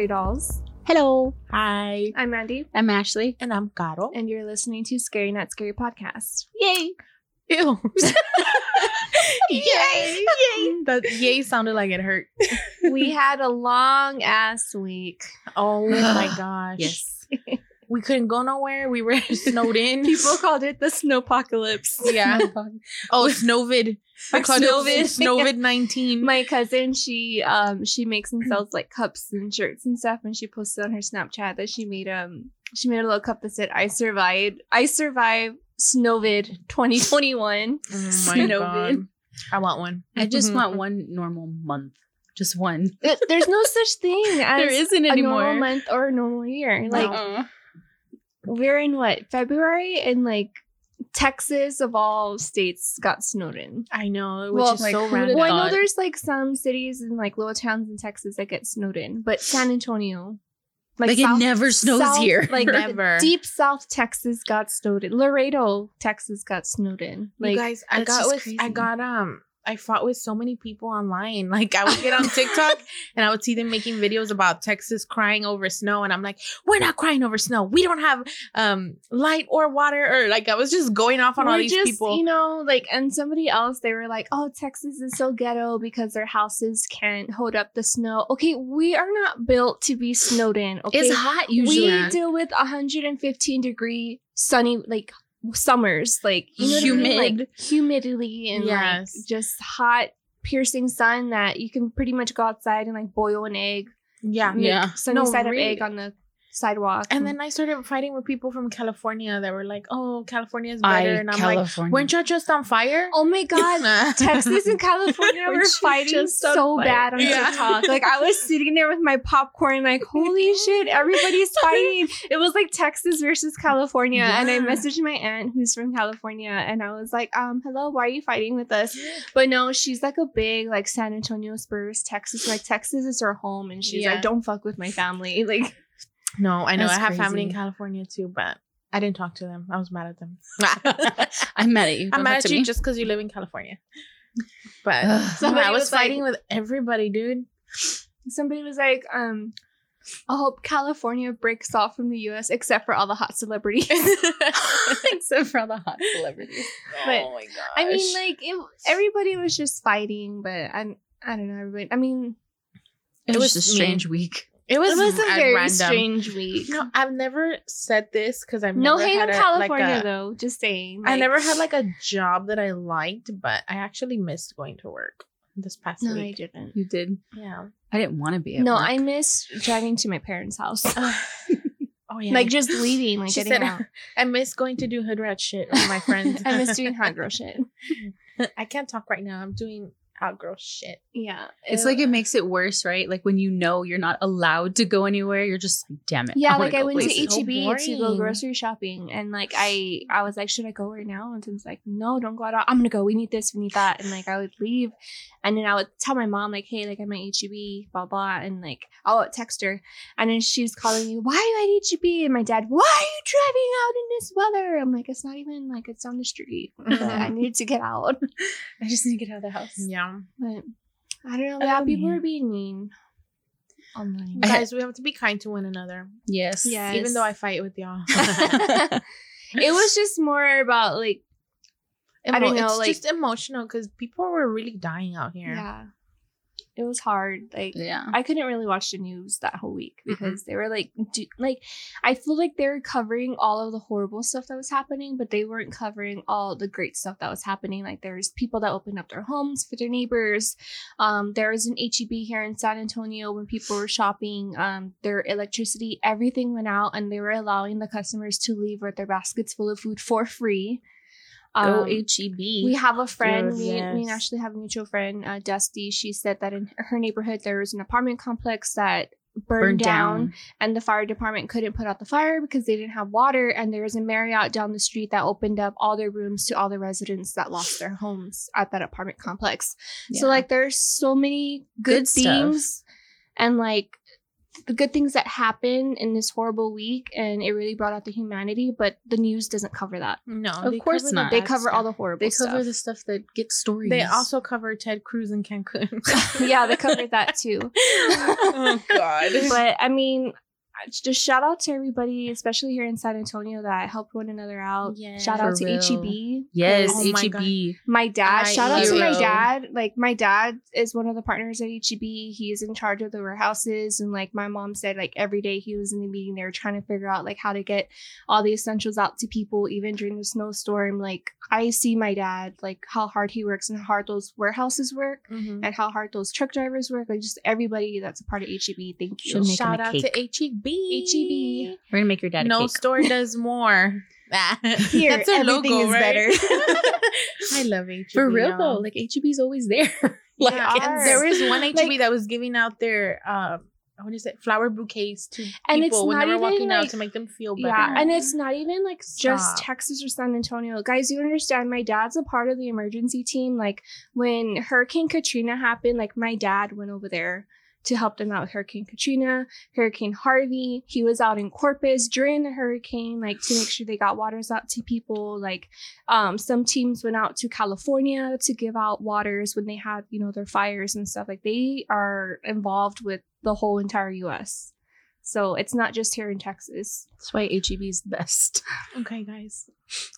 Hello, Scary Dolls. Hello, Hi. I'm Mandy, I'm Ashley. And I'm Caro. and you're listening to Scary Not Scary Podcast. Yay! Ew. Yay! Yay. That yay sounded like it hurt. we had a long ass week. Oh my gosh. Yes. We couldn't go nowhere. We were snowed in. People called it the snowpocalypse. Yeah. Oh, Snowvid. I called Snowvid. it Snowvid 19. My cousin, she um she makes and sells like cups and shirts and stuff, and she posted on her Snapchat that she made um she made a little cup that said "I survived, I survived Snowvid 2021." oh my Snowvid. god. I want one. I just want one normal month. Just one. There's no such thing as There isn't anymore. a normal month or a normal year. Like. We're in what February, and like Texas of all states got snowed in. I know, which Well, is like, so random. Well, I know there's like some cities and like little towns in Texas that get snowed in, but San Antonio, Like, it never snows South- here. Like Never. deep South Texas got snowed in. Laredo, Texas got snowed in. Like you guys, I got just with I got um I fought with so many people online. Like I would get on TikTok and I would see them making videos about Texas crying over snow, and I'm like, we're not crying over snow. We don't have um light or water, or like I was just going off on all we're these just, people. you know, like, and somebody else, they were like, "Oh, Texas is so ghetto because their houses can't hold up the snow." Okay, we are not built to be snowed in. Okay, It's hot usually. we deal with 115 degree sunny like summers like you know what I mean? Humid. like humidity and Yes. like just hot piercing sun that you can pretty much go outside and like boil an egg yeah, Yeah. sunny No, side really. up egg on the sidewalk And then I started fighting with people from California that were like, "Oh, California is I, better," and I'm like, California. "Weren't y'all just on fire?" oh my god Texas and California Weren't were you fighting so fire? bad on Yeah. TikTok. Like I was sitting there with my popcorn, like, holy shit, everybody's fighting. It was like Texas versus California. And I messaged my aunt who's from California and I was like, um, hello, why are you fighting with us? But no, she's like a big like San Antonio Spurs, Texas. Like Texas is her home and she's Yeah. like, Don't fuck with my family. Like No, I know. That's I have family in. California too, but I didn't talk to them. I was mad at them. I'm mad at you. I'm mad at you me. just because you live in California. But Ugh. Somebody I was, was like- fighting with everybody, dude. somebody was like, um, I hope California breaks off from the US except for all the hot celebrities. Except for all the hot celebrities. But, oh my god! I mean, like it, everybody was just fighting, but I, I don't know. Everybody, I mean, It, It was, was a strange week. It was, it was a very random. strange week. No, I've never said this because I've no never hate had on a, California like a, though. Just saying. I never had like a job that I liked, but I actually missed going to work this past No, I didn't. You did. Yeah. I didn't want to be at No, work. I miss driving to my parents' house. oh yeah. Like just leaving, like She getting said- out. I miss going to do hood rat shit with my friends. I miss doing hot girl shit. I can't talk right now. I'm doing hot girl shit. Yeah, It's like it makes it worse, right? Like when you know you're not allowed to go anywhere, you're just like, damn it. Yeah, wanna like I went places. to So HEB to go grocery shopping, and like I, I was like, should I go right now? And Tim's like, no, don't go at all. I'm gonna go. We need this. We need that. And like I would leave, and then I would tell my mom like, hey, like I'm at HEB, blah blah, and like I'll text her, and then she's calling me, why are you at HEB? And my dad, why are you driving out in this weather? I'm like, it's not even like it's on the street. But I need to get out. I just need to get out of the house. Yeah. But I don't know. Yeah, people man. are being mean online. Guys, we have to be kind to one another. Yes. Yeah. Even though I fight with y'all. it was just more about like I don't know, It's like- just emotional because people were really dying out here. yeah, it was hard. Like Yeah. I couldn't really watch the news that whole week Mm-hmm. because they were like, do, like I feel like they were covering all of the horrible stuff that was happening, but they weren't covering all the great stuff that was happening. Like there's people that opened up their homes for their neighbors. Um, there was an HEB here in San Antonio when people were shopping. Um, their electricity, everything went out, and they were allowing the customers to leave with their baskets full of food for free. Um, HEB. we have a friend, Dude, me, me and yes. Ashley have a mutual friend, uh, Dusty. She said that in her neighborhood there was an apartment complex that burned, burned down, down. and the fire department couldn't put out the fire because they didn't have water. And there was a Marriott down the street that opened up all their rooms to all the residents that lost their homes at that apartment complex. So like there's so many good, Good things and like the good things that happen in this horrible week and it really brought out the humanity but the news doesn't cover that No, Of course not. they bad cover all the horrible They cover stuff the stuff that gets stories. They also cover Ted Cruz in Cancun. yeah they covered that too oh God. but i mean just shout out to everybody especially here in san antonio that helped one another out Yeah. shout out to real. heb yes, Oh my HEB. my dad I shout out to my dad like my dad is one of the partners at heb he's in charge of the warehouses and like my mom said like every day he was in the meeting they were trying to figure out like how to get all the essentials out to people even during the snowstorm like i see my dad like how hard he works and how hard those warehouses work Mhm. and how hard those truck drivers work like just everybody that's a part of heb thank you Should make him Shout out cake. to HEB. HEB. We're gonna make your dad a No cake. store does more. Here, That's their everything logo, is right? better. I love HEB. For real y'all. though, like HEB's always there. like They it's- are. there is one HEB Like- that was giving out their um what is it flower bouquets to And it's people when they were walking even, out to make them feel better. Yeah, and it's not even like just Texas or San Antonio. Guys, you understand my dad's a part of the emergency team. Like when Hurricane Katrina happened, like my dad went over there to help them out with Hurricane Katrina, Hurricane Harvey. He was out in Corpus during the hurricane, like to make sure they got waters out to people. Like um some teams went out to California to give out waters when they had, you know, their fires and stuff. Like they are involved with the whole entire US. So it's not just here in Texas. That's why HEB's the best. okay, guys,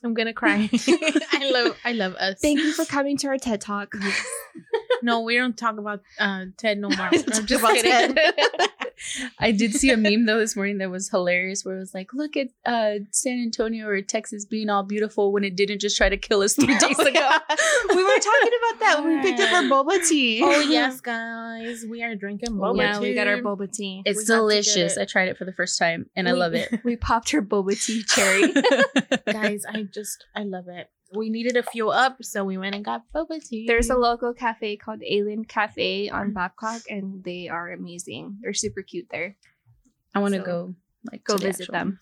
I'm gonna cry. I love I love us. Thank you for coming to our TED Talk. No, we don't talk about uh, Ted no more. I'm just kidding. I did see a meme though this morning that was hilarious where it was like, look at uh San Antonio or Texas being all beautiful when it didn't just try to kill us three days ago. we were talking about that when we picked up our boba tea. oh yes, guys, we are drinking boba yeah, we got our tea. boba tea. It's We have to get delicious. it. I tried it for the first time and I love it. We popped her boba tea cherry. guys, I just I love it. We needed to fuel up, so we went and got boba tea. There's a local cafe called Alien Cafe on Babcock, and they are amazing. They're super cute there. I want to So, go like Go to the visit actual- them.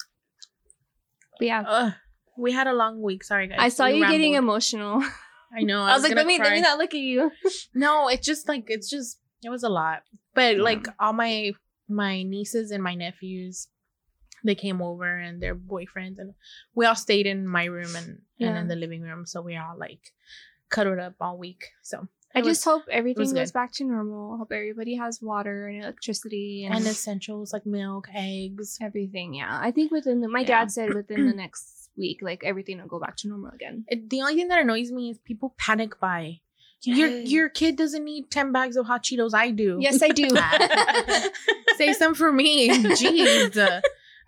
But yeah, Ugh, we had a long week. Sorry, guys. I saw We you getting emotional. I know. I was, like, let me let me not look at you. No, it's just like it's just it was a lot. But Yeah. like all my my nieces and my nephews, they came over and their boyfriends and we all stayed in my room and, and in the living room. So we all like cuddled up all week. So I It just was- hope everything goes back to normal. Hope everybody has water and electricity and, and essentials like milk, eggs. everything. Yeah, I think within the, my Yeah. dad said within the next week, like everything will go back to normal again. It, the only thing that annoys me is people panic buy. Your your kid doesn't need ten bags of hot Cheetos. I do. Yes, I do. Say some for me. Jeez.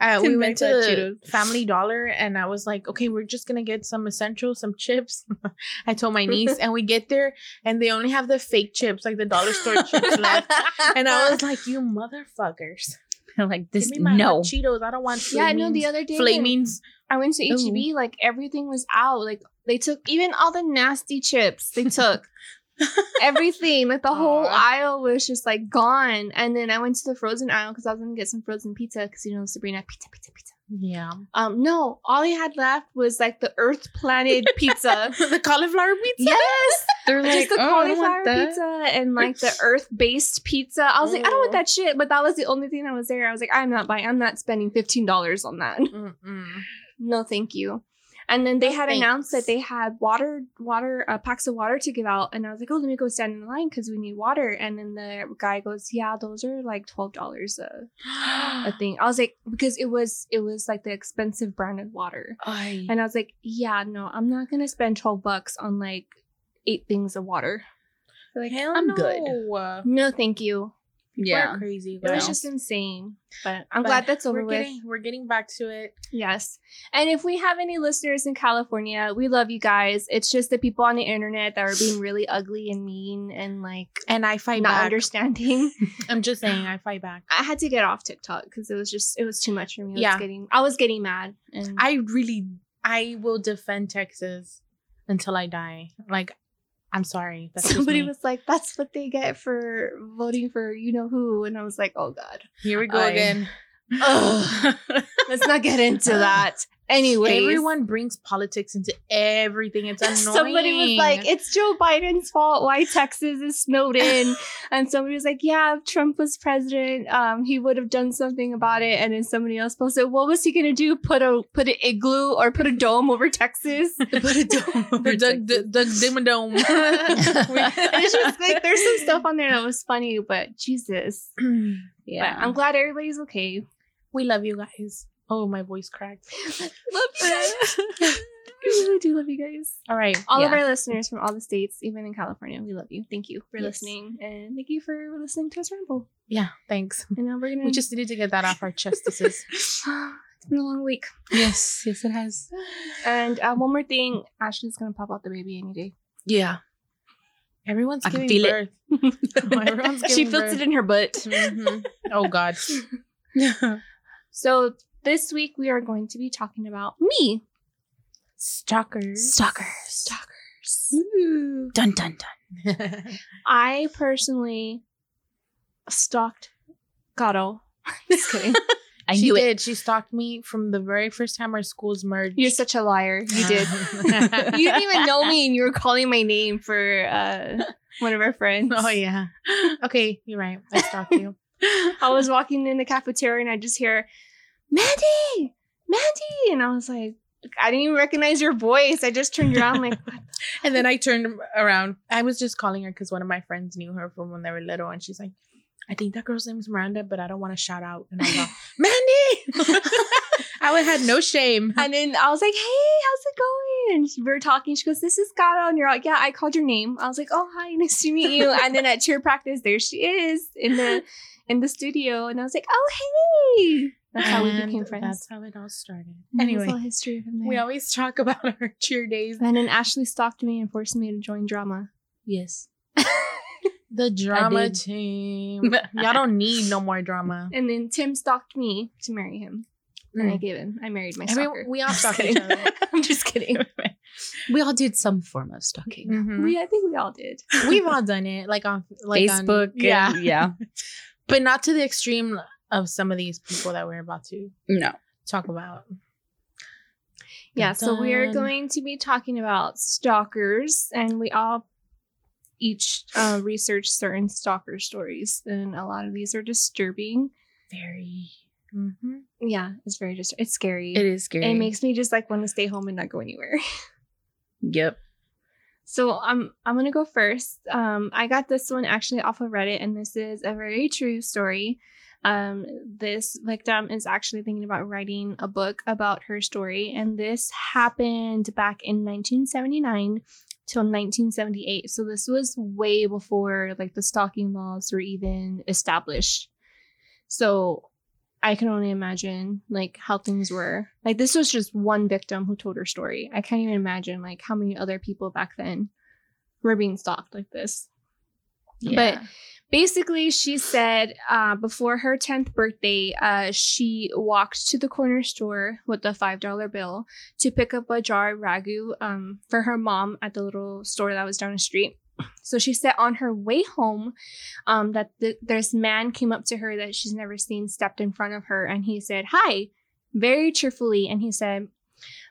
Uh, we went to Cheetos. Family Dollar and I was like, okay, we're just gonna get some essentials, some chips. I told my niece, and we get there and they only have the fake chips, like the dollar store chips left. And I was like, you motherfuckers. like this. Give me my No, Cheetos. I don't want Yeah, no, the other day- Flamings. I went to HEB, like everything was out. Like they took even all the nasty chips. They took everything. Like the whole aisle was just like gone. And then I went to the frozen aisle because I was gonna get some frozen pizza because you know Sabrina pizza pizza pizza. Yeah. Um, no, all they had left was like the Earth Planet pizza. the cauliflower pizza. yes, they're just the "Oh, I cauliflower want that." pizza and like the Earth based pizza. I was like, I don't want Oh. that shit. But that was the only thing that was there. I was like, I'm not buying. I'm not spending fifteen dollars on that. Mm-mm. no thank you and then they No had announced that they had water water uh, packs of water to give out. And i was like oh let me go stand in line because we need water. And then the guy goes yeah those are like $12 a, a thing. I was like because it was it was like the expensive branded water. I, and i was like yeah no i'm not gonna spend 12 bucks on like eight things of water. Like, hell I'm no. good. no thank you People Yeah. are crazy. it was just insane but i'm But glad that's over we're with Getting, we're getting back to it. Yes. And if we have any listeners in California, we love you guys. It's just the people on the internet that are being really ugly and mean and like And I fight not back. understanding. I'm just saying, I fight back. I had to get off TikTok because it was just it was too much for me. I Yeah. was getting I was getting mad. And I really, I will defend Texas until I die. Like, I'm sorry. That's somebody me. was like, "That's what they get for voting for you know who," and I was like, "Oh God, Here we go I- again. Ugh. let's not get into that." Anyways, Everyone brings politics into everything. It's annoying. Somebody was like, "It's Joe Biden's fault why Texas is snowed in," and somebody was like, "Yeah, if Trump was president, um, he would have done something about it." And then somebody else posted, "What was he gonna do? Put a put an igloo or put a dome over Texas?" Put a dome over the Doug, the, Doug Dimmadome. and it's just like there's some stuff on there that was funny, but Jesus, yeah. But I'm glad everybody's okay. we love you guys. Oh, my voice cracked. love you guys. I really do love you guys. All right. All of our listeners from all the states, even in California, we love you. Thank you for Yes. listening, and thank you for listening to us ramble. Yeah, thanks. And now we're gonna. We just needed to get that off our chestises. it's been a long week. yes, yes, it has. And uh, one more thing, Ashley's gonna pop out the baby any day. Yeah. Everyone's I giving feel birth. it. everyone's she feels birth. it in her butt. Mhm. Oh God. So this week we are going to be talking about me. Stalkers. Stalkers. Stalkers. Dun dun dun. I personally stalked Gato. Just kidding. I she knew it. did. She stalked me from the very first time our schools merged. You're such a liar. You did. you didn't even know me, and you were calling my name for uh, one of our friends. oh yeah. Okay, you're right. I stalked you. I was walking in the cafeteria and I just hear, Mandy, Mandy, and I was like, I didn't even recognize your voice. I just turned around like, the- And then I turned around. I was just calling her because one of my friends knew her from when they were little, and she's like, "I think that girl's name is Miranda, but I don't want to shout out." And I like, "Mandy!" I would had no shame. and then I was like, hey, how's it going? And we were talking. She goes, this is Gato, and you're like, yeah, I called your name. I was like, oh hi, nice to meet you. and then at cheer practice, there she is in the in the studio, and I was like, oh hey. That's how we became friends. That's how it all started. And Anyway, history from there. we always talk about our cheer days. and then Ashley stalked me and forced me to join drama. Yes. The drama team. Y'all don't need no more drama. And then Tim stalked me to marry him. And I Mm. gave in. I married my stalker. we all Just stalk kidding. each other. I'm just kidding. We all did some form of stalking. Mhm. We, I think we all did. We've all done it, like on like on- Facebook. yeah, yeah. but not to the extreme of some of these people that we're about to No. talk about. Yeah, so we are going to be talking about stalkers, and we all each uh, research certain stalker stories, and a lot of these are disturbing. Very. Mm-hmm. Yeah, it's very just it's scary. It is scary. It makes me just like want to stay home and not go anywhere. Yep. So I'm I'm gonna go first. Um, I got this one actually off of Reddit, and this is a very true story. Um, this victim is actually thinking about writing a book about her story, and this happened back in 1979 till 1978. So this was way before like the stalking laws were even established. So I can only imagine like how things were. Like this was just one victim who told her story. I can't even imagine like how many other people back then were being stalked like this. Yeah. Basically, she said uh, before her 10th birthday, uh, she walked to the corner store with a $5 bill to pick up a jar of ragu um, for her mom at the little store that was down the street. So she said on her way home um, that th- this man came up to her that she's never seen, stepped in front of her, and he said, Hi, very cheerfully. And he said,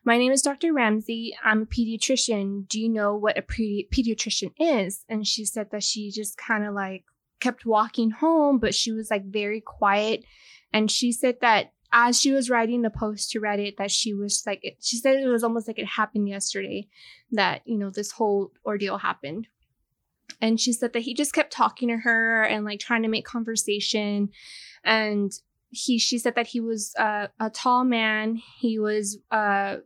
My name is Dr. Ramsey. I'm a pediatrician. Do you know what a pedi- pediatrician is? And she said that she just kind of like kept walking home, but she was like very quiet. And she said that as she was writing the post to Reddit, that she was like, it, she said it was almost like it happened yesterday that, you know, this whole ordeal happened. And she said that he just kept talking to her and like trying to make conversation. And he, she said that he was uh, a tall man. He was, uh,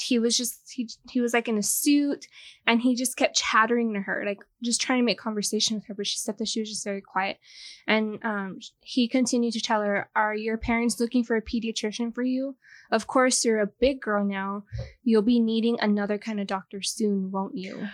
he was just he he was like in a suit and he just kept chattering to her like just trying to make conversation with her but she said that she was just very quiet. And um he continued to tell her are your parents looking for a pediatrician for you? Of course you're a big girl now. You'll be needing another kind of doctor soon won't you?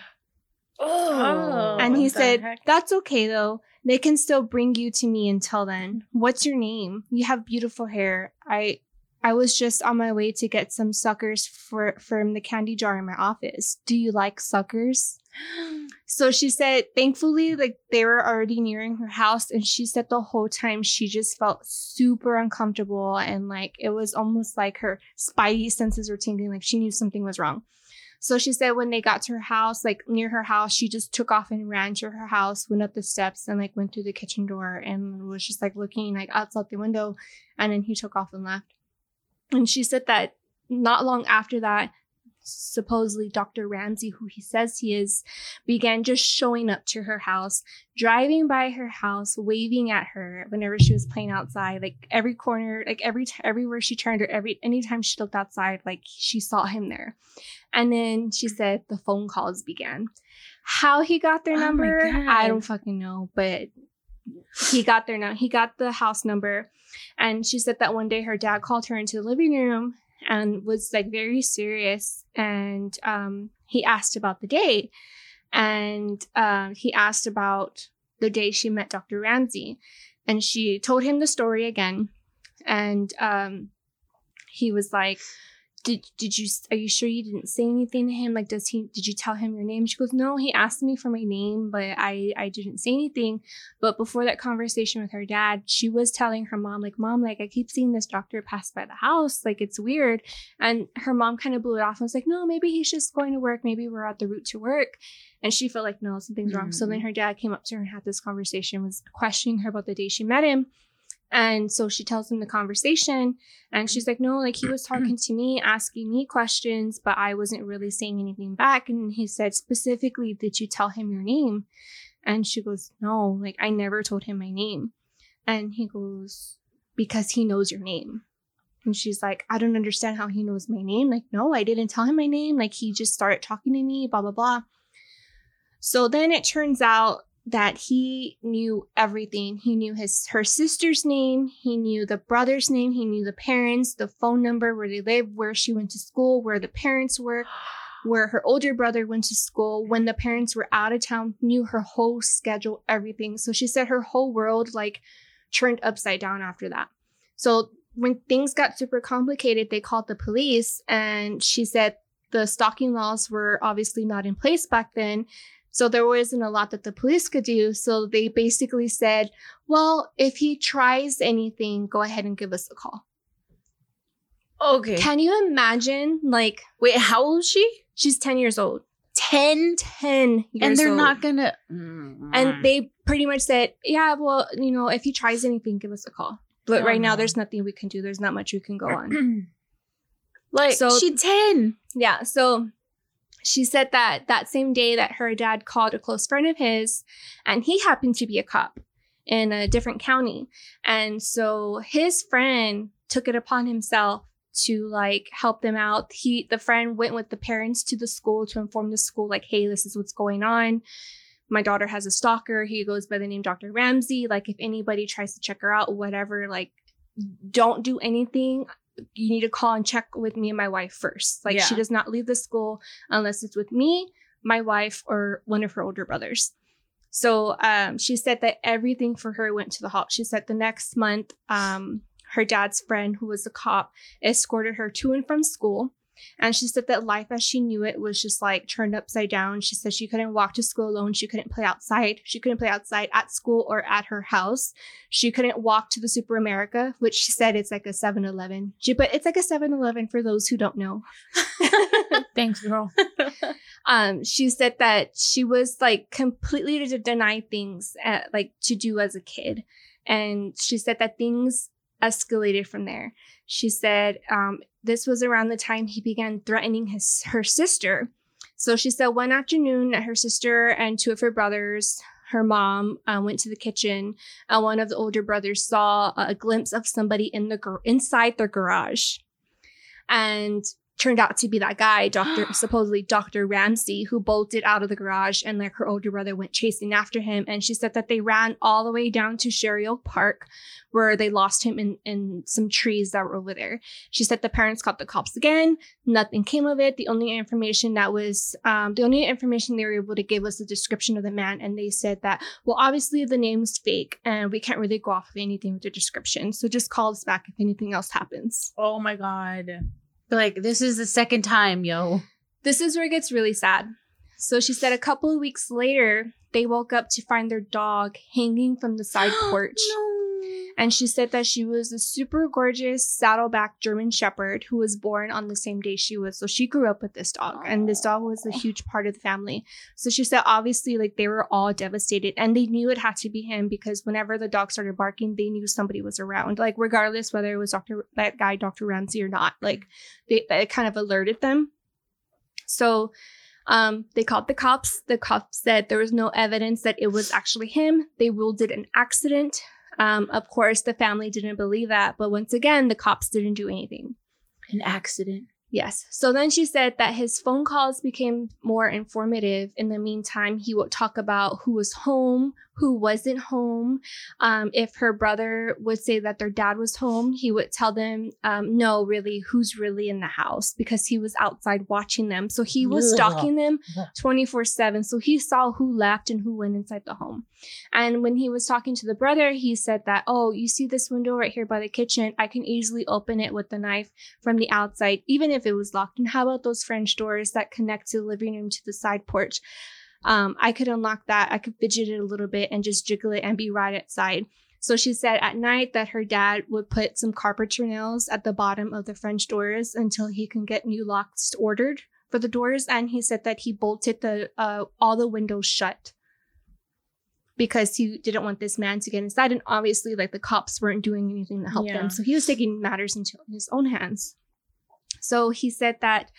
Oh, and he said heck? that's okay though. They can still bring you to me until then what's your name? You have beautiful hair. I I was just on my way to get some suckers for from the candy jar in my office. Do you like suckers? So she said, thankfully, like they were already nearing her house, and she said the whole time she just felt super uncomfortable and like it was almost like her spidey senses were tingling, like she knew something was wrong. So she said when they got to her house, like near her house, she just took off and ran to her house, went up the steps, and like went through the kitchen door and was just like looking like outside the window. And then he took off and left. And she said that not long after that, supposedly Dr. Ramsey, who he says he is, began just showing up to her house, driving by her house, waving at her whenever she was playing outside. Like every corner, like every t- everywhere she turned or every anytime she looked outside, like she saw him there. And then she said the phone calls began. How he got their Oh number, I don't fucking know, but he got their now. he got the house number and she said that one day her dad called her into the living room and was like very serious and um he asked about the date. and um he asked about the day she met dr ramsey and she told him the story again and um he was like did did you are you sure you didn't say anything to him? Like does he did you tell him your name? She goes no he asked me for my name but i i didn't say anything. But before that conversation with her dad she was telling her mom like mom like i keep seeing this doctor pass by the house. Like it's weird. And her mom kind of blew it off and was like no maybe he's just going to work. Maybe we're at the route to work. And she felt like no something's wrong. So then mm-hmm. her dad came up to her and had this conversation was questioning her about the day she met him and so she tells him the conversation and she's like, no, like he was talking to me, asking me questions, but I wasn't really saying anything back. And he said, specifically, did you tell him your name? And she goes, no, like I never told him my name. And he goes, because he knows your name. And she's like, I don't understand how he knows my name. Like, no, I didn't tell him my name. Like, he just started talking to me, blah, blah, blah. So then it turns out that he knew everything. He knew his her sister's name, he knew the brother's name, he knew the parents, the phone number, where they live, where she went to school, where the parents were, where her older brother went to school, when the parents were out of town, knew her whole schedule, everything. So she said her whole world like turned upside down after that. So when things got super complicated, they called the police and she said the stalking laws were obviously not in place back then. So there wasn't a lot that the police could do. So they basically said, well, if he tries anything, go ahead and give us a call. Okay. Can you imagine? Like, Wait, how old is she? she's 10 years old. 10. 10 years old. and they're old. not gonna. And they pretty much said, yeah, well, you know, if he tries anything, give us a call. But Oh, right now, oh, there's nothing we can do. There's not much we can go on. like, So- she 10. Yeah. So she said that that same day that her dad called a close friend of his, and he happened to be a cop in a different county. And so his friend took it upon himself to like help them out. He the friend went with the parents to the school to inform the school like, "Hey, this is what's going on. My daughter has a stalker. He goes by the name Dr. Ramsey. Like if anybody tries to check her out, whatever, like don't do anything you need to call and check with me and my wife first. Like she does not leave the school unless it's with me, my wife, or one of her older brothers. So um, she said that everything for her went to the halt. She said the next month, um, her dad's friend, who was a cop, escorted her to and from school. And she said that life as she knew it was just like turned upside down. She said she couldn't walk to school alone. She couldn't play outside. She couldn't play outside at school or at her house. She couldn't walk to the Super America, which she said it's like a 7 Eleven. But it's like a 7 Eleven for those who don't know. Thanks, girl. um, she said that she was like completely denied things at, like to do as a kid. And she said that things escalated from there. She said um, this was around the time he began threatening his her sister. So she said one afternoon, her sister and two of her brothers, her mom, uh, went to the kitchen, and one of the older brothers saw a glimpse of somebody in the gar- inside their garage, and turned out to be that guy, Doctor supposedly Doctor Ramsey, who bolted out of the garage, and like her older brother went chasing after him. And she said that they ran all the way down to Sherry Oak Park, where they lost him in in some trees that were over there. She said the parents called the cops again. Nothing came of it. The only information that was um, the only information they were able to give was the description of the man, and they said that well, obviously the name's fake, and we can't really go off of anything with the description. So just call us back if anything else happens. Oh my God. Like this is the second time, yo. This is where it gets really sad. So she said a couple of weeks later, they woke up to find their dog hanging from the side porch. And she said that she was a super gorgeous saddleback German Shepherd who was born on the same day she was. So she grew up with this dog, and this dog was a huge part of the family. So she said, obviously, like they were all devastated, and they knew it had to be him because whenever the dog started barking, they knew somebody was around. Like regardless whether it was Doctor that guy, Doctor Ramsey, or not, like they it kind of alerted them. So um, they called the cops. The cops said there was no evidence that it was actually him. They ruled it an accident. Um, of course, the family didn't believe that, but once again, the cops didn't do anything. An accident. Yes. So then she said that his phone calls became more informative. In the meantime, he would talk about who was home, who wasn't home. Um, if her brother would say that their dad was home, he would tell them, um, no, really, who's really in the house because he was outside watching them. So he was stalking them 24 7. So he saw who left and who went inside the home. And when he was talking to the brother, he said that, oh, you see this window right here by the kitchen? I can easily open it with the knife from the outside, even if it was locked. And how about those French doors that connect to the living room to the side porch? Um, I could unlock that. I could fidget it a little bit and just jiggle it and be right outside. So she said at night that her dad would put some carpenter nails at the bottom of the French doors until he can get new locks ordered for the doors. And he said that he bolted the uh, all the windows shut because he didn't want this man to get inside. And obviously, like the cops weren't doing anything to help Yeah. them. So he was taking matters into his own hands. So he said that,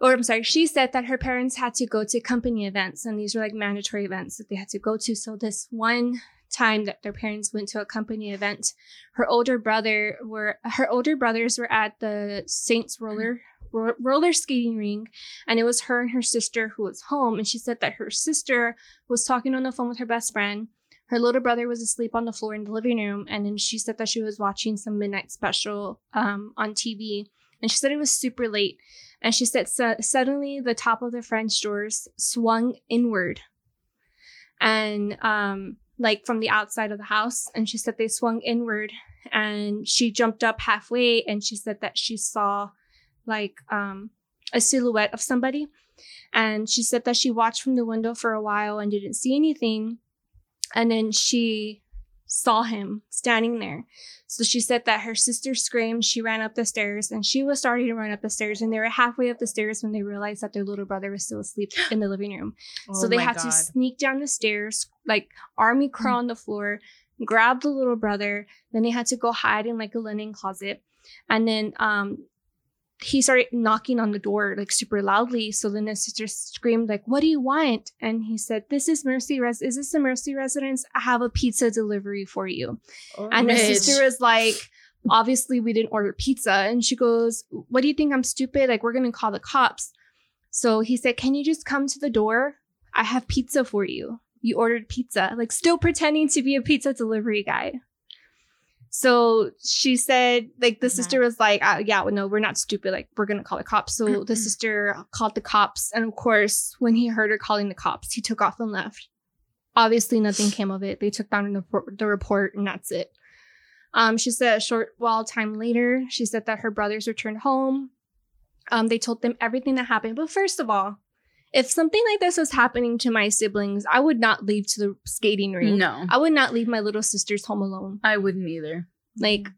or I'm sorry, she said that her parents had to go to company events, and these were like mandatory events that they had to go to. So this one time that their parents went to a company event, her older brother were her older brothers were at the Saints roller ro- roller skating rink, and it was her and her sister who was home. And she said that her sister was talking on the phone with her best friend. Her little brother was asleep on the floor in the living room, and then she said that she was watching some midnight special um, on TV. And she said it was super late. And she said su- suddenly the top of the French doors swung inward, and um, like from the outside of the house. And she said they swung inward, and she jumped up halfway, and she said that she saw like um, a silhouette of somebody. And she said that she watched from the window for a while and didn't see anything. And then she saw him standing there. So she said that her sister screamed. She ran up the stairs and she was starting to run up the stairs. And they were halfway up the stairs when they realized that their little brother was still asleep in the living room. so Oh they my had to sneak down the stairs, like army crawl on the floor, grab the little brother. Then they had to go hide in like a linen closet. And then um he started knocking on the door like super loudly. So then his sister screamed like, "What do you want?" And he said, "This is Mercy Res. Is this the Mercy residence? I have a pizza delivery for you." And the Rich. sister was like, obviously we didn't order pizza. And she goes, What do you think? I'm stupid. Like, we're going to call the cops. So he said, Can you just come to the door? I have pizza for you. You ordered pizza, like, still pretending to be a pizza delivery guy. So she said, like, the sister was like, uh, Yeah, well, no, we're not stupid. Like, we're going to call the cops. So the sister called the cops. And of course, when he heard her calling the cops, he took off and left. Obviously, nothing came of it. They took down the, the report, and that's it. Um, she said a short while time later, she said that her brothers returned home. Um, they told them everything that happened. But first of all, if something like this was happening to my siblings, I would not leave to the skating rink. No, I would not leave my little sisters home alone. I wouldn't either. Like,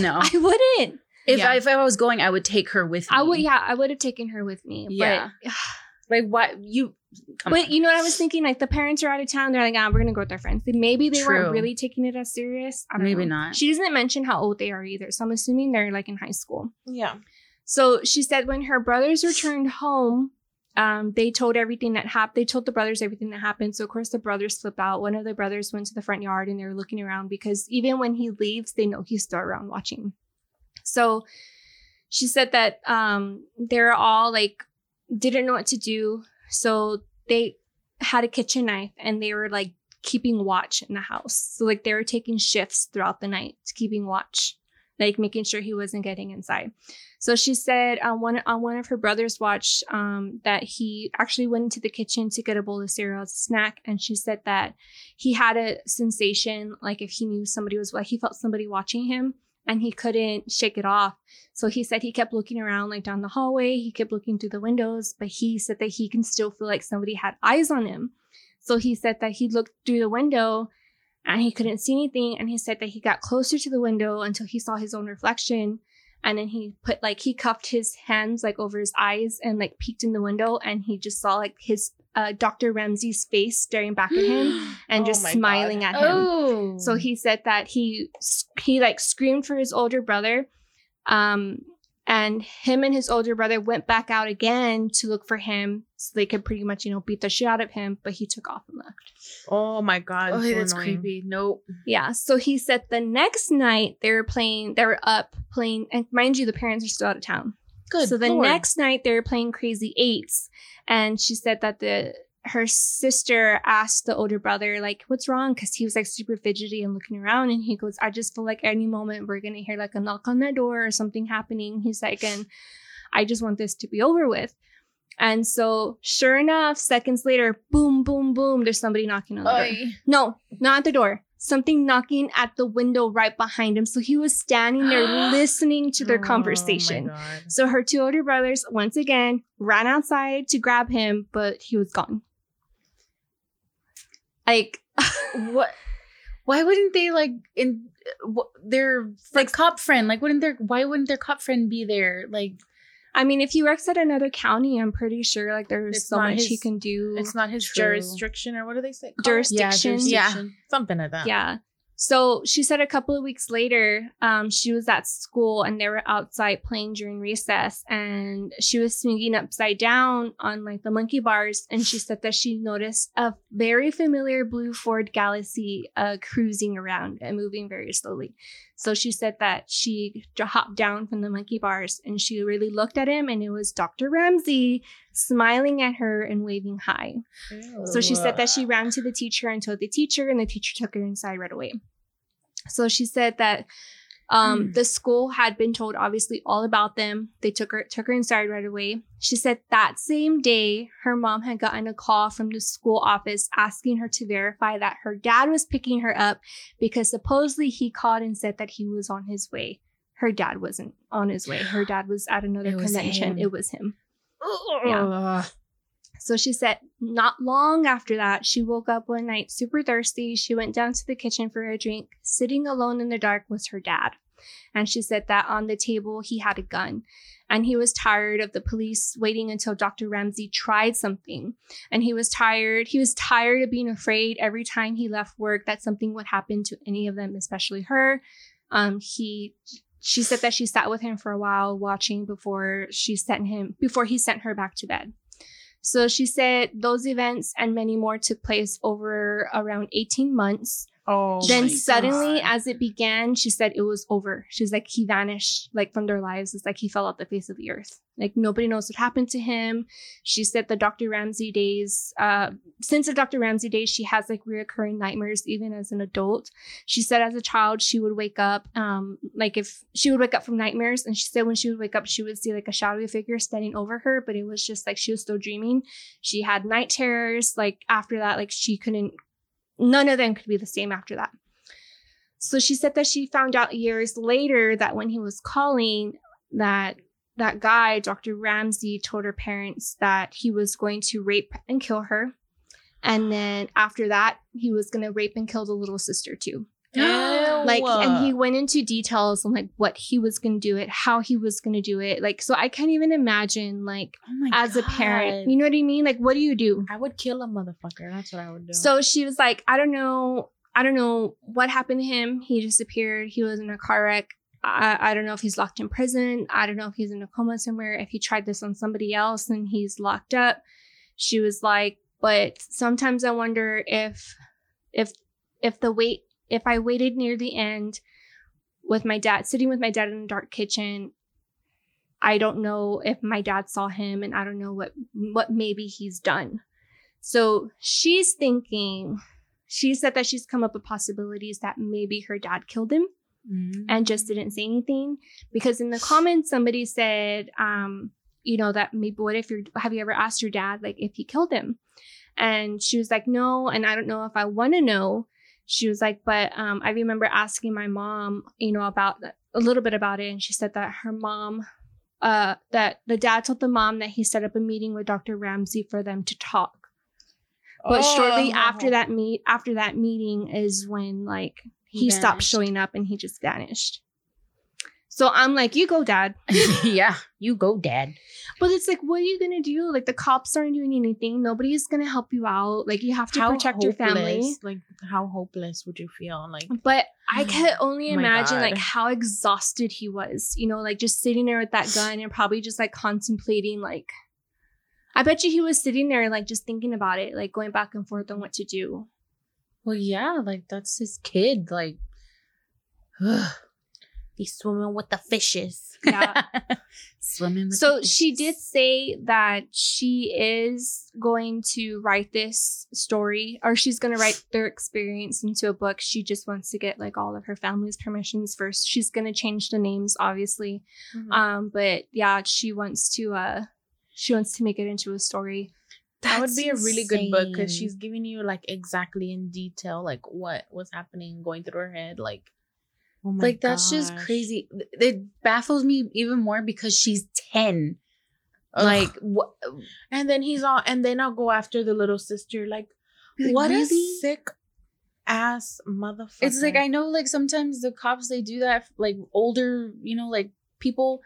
No. I wouldn't. If Yeah. I, if I was going, I would take her with me. I would, yeah, I would have taken her with me. Yeah. But, Like why you? Come but on. you know what I was thinking? Like, the parents are out of town. They're like, ah, we're going to go with our friends. Maybe they True. weren't really taking it as serious. I don't Maybe know. not. She doesn't mention how old they are either. So I'm assuming they're like in high school. Yeah. So she said when her brothers returned home, um, they told everything that happened. They told the brothers everything that happened. So of course the brothers flip out. One of the brothers went to the front yard and they were looking around because even when he leaves, they know he's still around watching. So she said that um, they're all like didn't know what to do. So they had a kitchen knife and they were like keeping watch in the house. So like they were taking shifts throughout the night, keeping watch, like making sure he wasn't getting inside. So she said on one on one of her brother's watch um, that he actually went into the kitchen to get a bowl of cereal as a snack, and she said that he had a sensation like if he knew somebody was like he felt somebody watching him, and he couldn't shake it off. So he said he kept looking around like down the hallway. He kept looking through the windows, but he said that he can still feel like somebody had eyes on him. So he said that he looked through the window and he couldn't see anything. And he said that he got closer to the window until he saw his own reflection. And then he put like he cuffed his hands like over his eyes and like peeked in the window and he just saw like his uh, Dr. Ramsey's face staring back at him and Oh just smiling God. at him. Oh. So he said that he he like screamed for his older brother, um, and him and his older brother went back out again to look for him so they could pretty much you know beat the shit out of him. But he took off and left. Oh my god. Oh, so that's annoying. creepy. Nope. Yeah. So he said the next night they were playing. They were up playing, and mind you, the parents are still out of town. Good. so the Lord. next night they were playing Crazy Eights, and she said that the her sister asked the older brother like, "What's wrong?" Because he was like super fidgety and looking around, and he goes, "I just feel like any moment we're gonna hear like a knock on that door or something happening." He's like, "And I just want this to be over with." And so, sure enough, seconds later, boom, boom, boom, there's somebody knocking on the door. No, not at the door. Something knocking at the window right behind him. So he was standing there listening to their Oh conversation. God. So her two older brothers once again ran outside to grab him, but he was gone. Like, What? Why wouldn't they like in their like cop friend? Like, wouldn't their why wouldn't their cop friend be there? Like, I mean, if he works at another county, I'm pretty sure like there's It's so not much he can do. It's not his True. jurisdiction or what do they say? call it? Jurisdiction. Yeah. Something like that. Yeah. So she said a couple of weeks later, um, she was at school and they were outside playing during recess, and she was swinging upside down on like the monkey bars, and she said that she noticed a very familiar blue Ford Galaxie uh, cruising around and moving very slowly. So she said that she hopped down from the monkey bars and she really looked at him, and it was Dr. Ramsey smiling at her and waving hi. So she said that she ran to the teacher and told the teacher, and the teacher took her inside right away. So she said that um, Hmm. the school had been told obviously all about them. They took her took her inside right away. She said that same day her mom had gotten a call from the school office asking her to verify that her dad was picking her up because supposedly he called and said that he was on his way. Her dad wasn't on his way. Her dad was at another It convention. him. It was him. Yeah. So she said, not long after that, she woke up one night super thirsty. She went down to the kitchen for a drink. Sitting alone in the dark was her dad. And she said that on the table, he had a gun. And he was tired of the police waiting until Dr. Ramsey tried something. And he was tired. He was tired of being afraid every time he left work that something would happen to any of them, especially her. Um, he she said that she sat with him for a while watching before she sent him before he sent her back to bed. So she said those events and many more took place over around 18 months. Oh. then suddenly, God. as it began, she said it was over. She's like, he vanished like from their lives. It's like he fell off the face of the earth. Like nobody knows what happened to him. She said the Dr. Ramsey days, uh, since the Dr. Ramsey days, she has like reoccurring nightmares even as an adult. She said as a child, she would wake up, um, like if she would wake up from nightmares, and she said when she would wake up, she would see like a shadowy figure standing over her, but it was just like she was still dreaming. She had night terrors. Like after that, like she couldn't, none of them could be the same after that. So she said that she found out years later that when he was calling, that that guy, Dr. Ramsey, told her parents that he was going to rape and kill her. And then after that, he was going to rape and kill the little sister too. Like, and he went into details on like what he was going to do it, how he was going to do it. Like, so I can't even imagine, like, oh as a parent, you know what I mean? Like, what do you do? I would kill a motherfucker. That's what I would do. So she was like, I don't know. I don't know what happened to him. He disappeared. He was in a car wreck. I, I don't know if he's locked in prison. I don't know if he's in a coma somewhere. If he tried this on somebody else and he's locked up. She was like, but sometimes I wonder if, if, if the wait, if I waited near the end with my dad, sitting with my dad in a dark kitchen, I don't know if my dad saw him and I don't know what, what maybe he's done. So she's thinking, she said that she's come up with possibilities that maybe her dad killed him Mm. and just didn't say anything. Because in the comments, somebody said, um, you know, that maybe what if you're, have you ever asked your dad, like, if he killed him? And she was like, no. And I don't know if I want to know. She was like, but um, I remember asking my mom, you know, about a little bit about it, and she said that her mom, uh, that the dad told the mom that he set up a meeting with Dr. Ramsey for them to talk. But shortly Oh. after that meet, after that meeting is when like he, He stopped showing up and he just vanished. So I'm like, you go, dad. yeah, you go, dad. But it's like, what are you gonna do? Like the cops aren't doing anything. Nobody's gonna help you out. Like you have to How protect your family. Like how hopeless would you feel? Like But I can only imagine like how exhausted he was. You know, like just sitting there with that gun and probably just like contemplating. Like, I bet you he was sitting there like just thinking about it, like going back and forth on what to do. Well, yeah, like that's his kid. Like, he's swimming with the fishes. Yeah. swimming. With So the she did say that she is going to write this story or she's going to write their experience into a book. She just wants to get like all of her family's permissions first. She's going to change the names obviously. Mm-hmm. Um but yeah, she wants to uh she wants to make it into a story. that would That's be a really good book because she's giving you like exactly in detail like what was happening going through her head. Like, oh like that's just crazy. It baffles me even more because she's ten. Ugh. Like what? and then he's all, and then I'll go after the little sister. Like, Like, what a sick ass motherfucker. It's like I know like sometimes the cops they do that like older, you know, like people,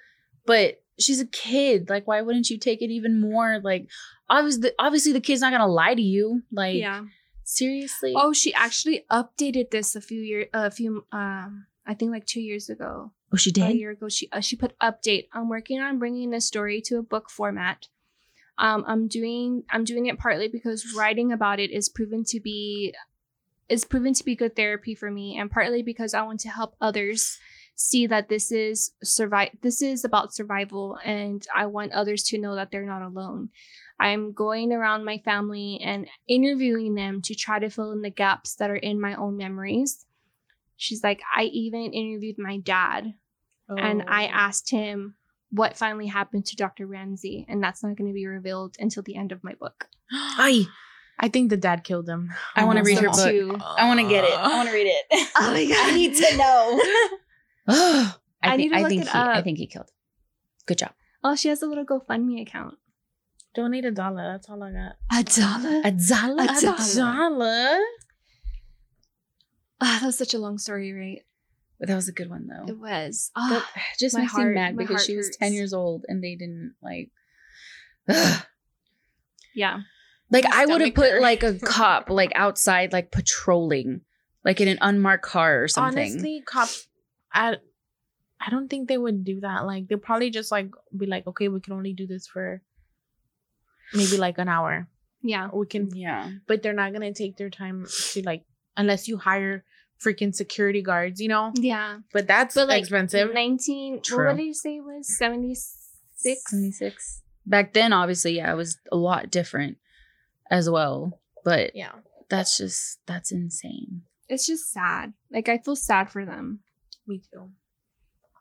but she's a kid. Like why wouldn't you take it even more like obviously obviously the kid's not going to lie to you. Like yeah. seriously? Oh, she actually updated this a few years a few um I think like 2 years ago. Oh, she did. a year ago she uh, she put update i'm working on bringing this story to a book format um i'm doing i'm doing it partly because writing about it is proven to be is proven to be good therapy for me and partly because i want to help others see that this is survive this is about survival and i want others to know that they're not alone i'm going around my family and interviewing them to try to fill in the gaps that are in my own memories she's like i even interviewed my dad and I Oh. asked him what finally happened to Dr. Ramsey, and that's not going to be revealed until the end of my book. Ay, I think the dad killed him. I wanna read her book. too. I want to get it. I want to read it. Oh my God. I need to know. I, I think, need to I look think it he I think he killed. Good job. Oh, she has a little GoFundMe account. Donate a dollar. That's all I got. A dollar? Azala. A dollar. A dollar. Ah, that was such a long story, right? But that was a good one though. It was. That Ah, just makes me mad because she was hurts. 10 years old and they didn't like yeah. like I would have put hurt. like a cop like outside like patrolling like in an unmarked car or something. Honestly, cops, I, I don't think they would do that. Like they'll probably just like be like, okay, we can only do this for maybe like an hour. Yeah. We can, yeah. but they're not gonna take their time to like unless you hire freaking security guards, you know. Yeah. But that's But like expensive. 19, True. what did you say it was? 76? 76. Back then obviously yeah, it was a lot different as well. But yeah. that's just that's insane. It's just sad. Like, I feel sad for them. Me too.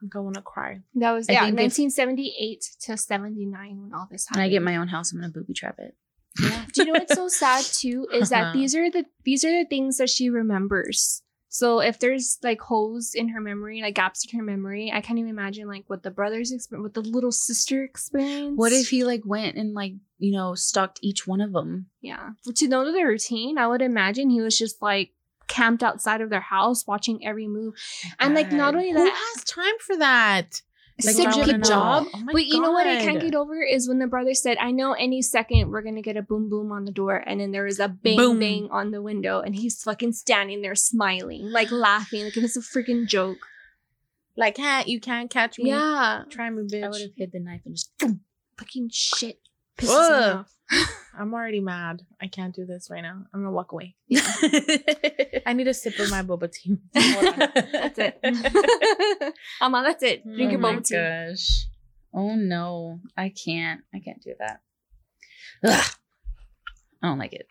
I'm going to cry. That was, I yeah, 1978 to 79 when all this When happened. I get my own house, I'm gonna booby trap it. Yeah. Do you know what's so sad too is that uh-huh. these are the these are the things that she remembers. So if there's like holes in her memory, like gaps in her memory, I can't even imagine like what the brothers experience, what the little sister experience. What if he like went and like, you know, stalked each one of them? Yeah, to know the routine, I would imagine he was just like camped outside of their house watching every move, and like not only Who that, has time for that? Like, Such I a wanna good job. Oh my but you know what I can't get over is when the brother said, "I know any second we're gonna get a boom boom on the door," and then there was a bang Boom. bang on the window, and he's fucking standing there smiling, like laughing, like it was a freaking joke. Like, huh, you can't catch me. Yeah, Try me, bitch. I would have hid the knife and just boom. fucking shit. Pisses me off. I'm already mad. I can't do this right now. I'm gonna walk away. I need a sip of my boba tea. That's it. Mama, that's it. Oh Drink your oh my bubble tea. gosh. Oh no. I can't. I can't do that. Ugh. I don't like it.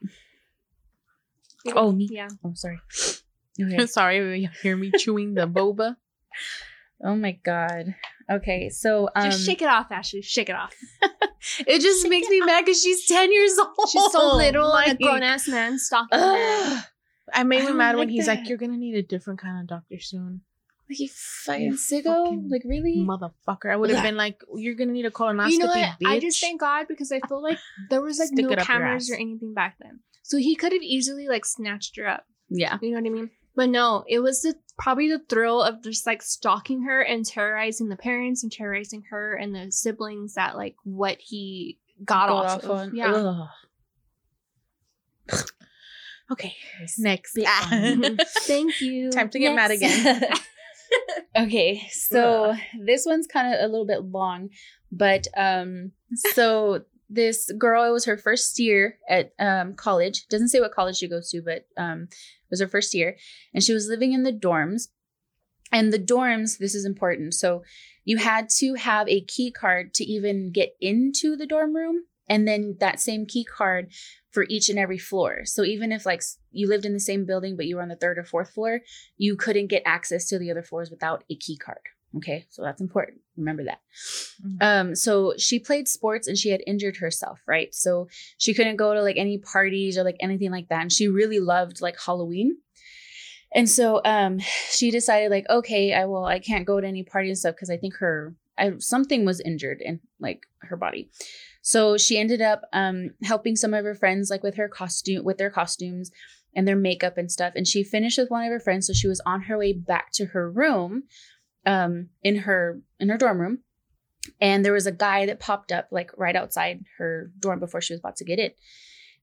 Oh me. Yeah. I'm oh sorry. Okay. Sorry you hear me chewing the boba. Oh my god. Okay, so um Just shake it off, Ashley. Shake it off. it just makes me mad because she's 10 years old. She's so little and a Like, grown ass man stalking her. I made don't mad when like he's that. like, "You're gonna need a different kind of doctor soon." Like you fucking sicko. like really? Motherfucker. I would have Ugh. been like, you're gonna need a colonoscopy, you know what? bitch. I just thank God because I feel like there was like Stick no it cameras or anything back then, so he could have easily like snatched her up. yeah. You know what I mean? But no, it was the probably the thrill of just like stalking her and terrorizing the parents and terrorizing her and the siblings that like what he got, off, of. on. Yeah. Ugh. Okay. Next. Bit Ah. Thank you. Time to get mad again. okay, so this one's kind of a little bit long, but um, so this girl, it was her first year at um college. Doesn't say what college she goes to, but um, it was her first year, and she was living in the dorms. And the dorms, this is important. So you had to have a key card to even get into the dorm room, and then that same key card for each and every floor. So even if like you lived in the same building but you were on the third or fourth floor, you couldn't get access to the other floors without a key card. Okay, so that's important. Remember that. Mhm. Um, so she played sports and she had injured herself, right? So she couldn't go to like any parties or like anything like that. And she really loved like Halloween. And so um she decided like, okay, I will I can't go to any parties and stuff because I think her I, something was injured in like her body. So she ended up um helping some of her friends like with her costume with their costumes and their makeup and stuff. And she finished with one of her friends. So she was on her way back to her room, um, in her in her dorm room. And there was a guy that popped up like right outside her dorm before she was about to get in.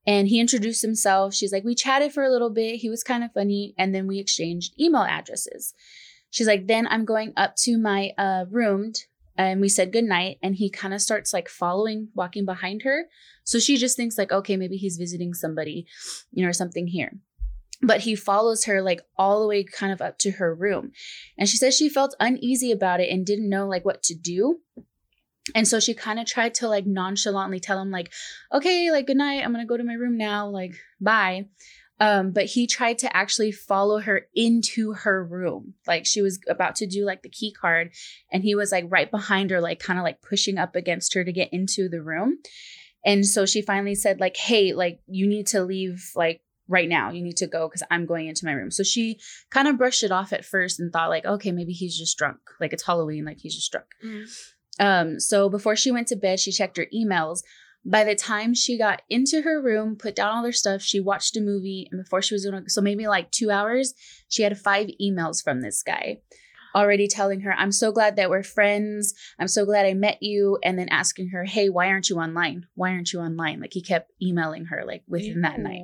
And he introduced himself. She's like, we chatted for a little bit. He was kind of funny. And then we exchanged email addresses. She's like, then I'm going up to my uh, room and we said goodnight. And he kind of starts like following, walking behind her. So she just thinks like, okay, maybe he's visiting somebody, you know, or something here. But he follows her like all the way kind of up to her room. And she says she felt uneasy about it and didn't know like what to do. And so she kind of tried to like nonchalantly tell him like, okay, like good night. I'm gonna go to my room now. Like bye. Um, but he tried to actually follow her into her room. Like she was about to do like the key card, and he was like right behind her, like kind of like pushing up against her to get into the room. And so she finally said, like, hey, like you need to leave like right now. You need to go because I'm going into my room. So she kind of brushed it off at first and thought, like, okay, maybe he's just drunk. Like it's Halloween, like he's just drunk. Um, so before she went to bed, she checked her emails. By the time she got into her room, put down all her stuff, she watched a movie, and before she was gonna, so maybe like two hours, she had five emails from this guy already telling her, I'm so glad that we're friends. I'm so glad I met you. And then asking her, Hey, why aren't you online? Why aren't you online? Like he kept emailing her like within that night.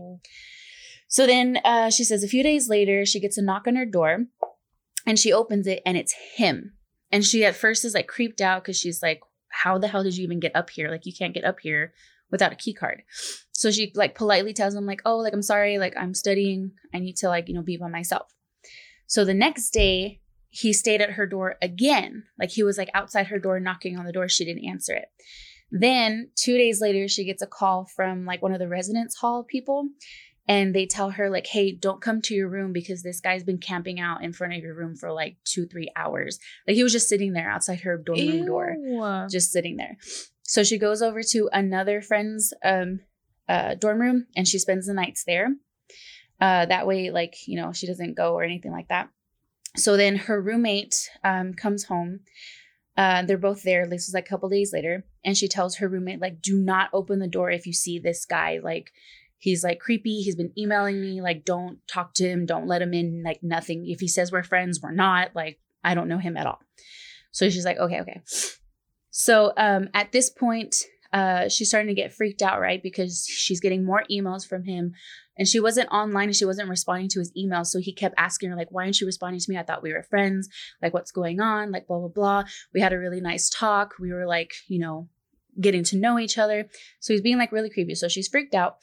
So then uh, she says a few days later, she gets a knock on her door and she opens it and it's him. And she at first is like creeped out because she's like, How the hell did you even get up here? Like, you can't get up here without a key card. So she like politely tells him, like, Oh, like, I'm sorry. Like, I'm studying. I need to, like, you know, be by myself. So the next day, he stayed at her door again. Like, he was like outside her door knocking on the door. She didn't answer it. Then two days later, she gets a call from like one of the residence hall people and they tell her like hey don't come to your room because this guy's been camping out in front of your room for like two three hours like he was just sitting there outside her dorm room door just sitting there so she goes over to another friend's um uh dorm room and she spends the nights there uh that way like you know she doesn't go or anything like that so then her roommate um comes home uh, they're both there. This is like a couple days later, and she tells her roommate, like, do not open the door if you see this guy. Like, he's like creepy. He's been emailing me. Like, don't talk to him. Don't let him in. Like, nothing. If he says we're friends, we're not. Like, I don't know him at all. So she's like, okay, okay. So um, at this point, uh, she's starting to get freaked out, right? Because she's getting more emails from him. And she wasn't online and she wasn't responding to his emails. So he kept asking her, like, why aren't you responding to me? I thought we were friends. Like, what's going on? Like, blah, blah, blah. We had a really nice talk. We were like, you know, getting to know each other. So he's being like really creepy. So she's freaked out.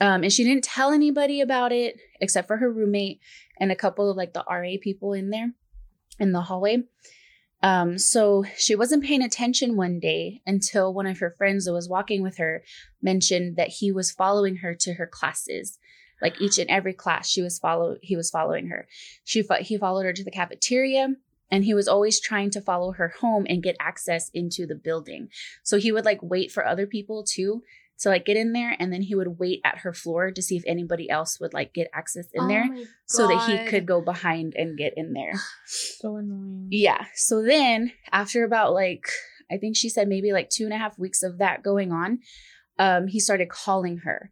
Um, and she didn't tell anybody about it except for her roommate and a couple of like the RA people in there in the hallway. Um, so she wasn't paying attention one day until one of her friends that was walking with her mentioned that he was following her to her classes. Like each and every class, she was follow he was following her. She fo- he followed her to the cafeteria, and he was always trying to follow her home and get access into the building. So he would like wait for other people too to like get in there and then he would wait at her floor to see if anybody else would like get access in Oh there so that he could go behind and get in there. So annoying. Yeah. So then after about like, I think she said maybe like two and a half weeks of that going on, um, he started calling her.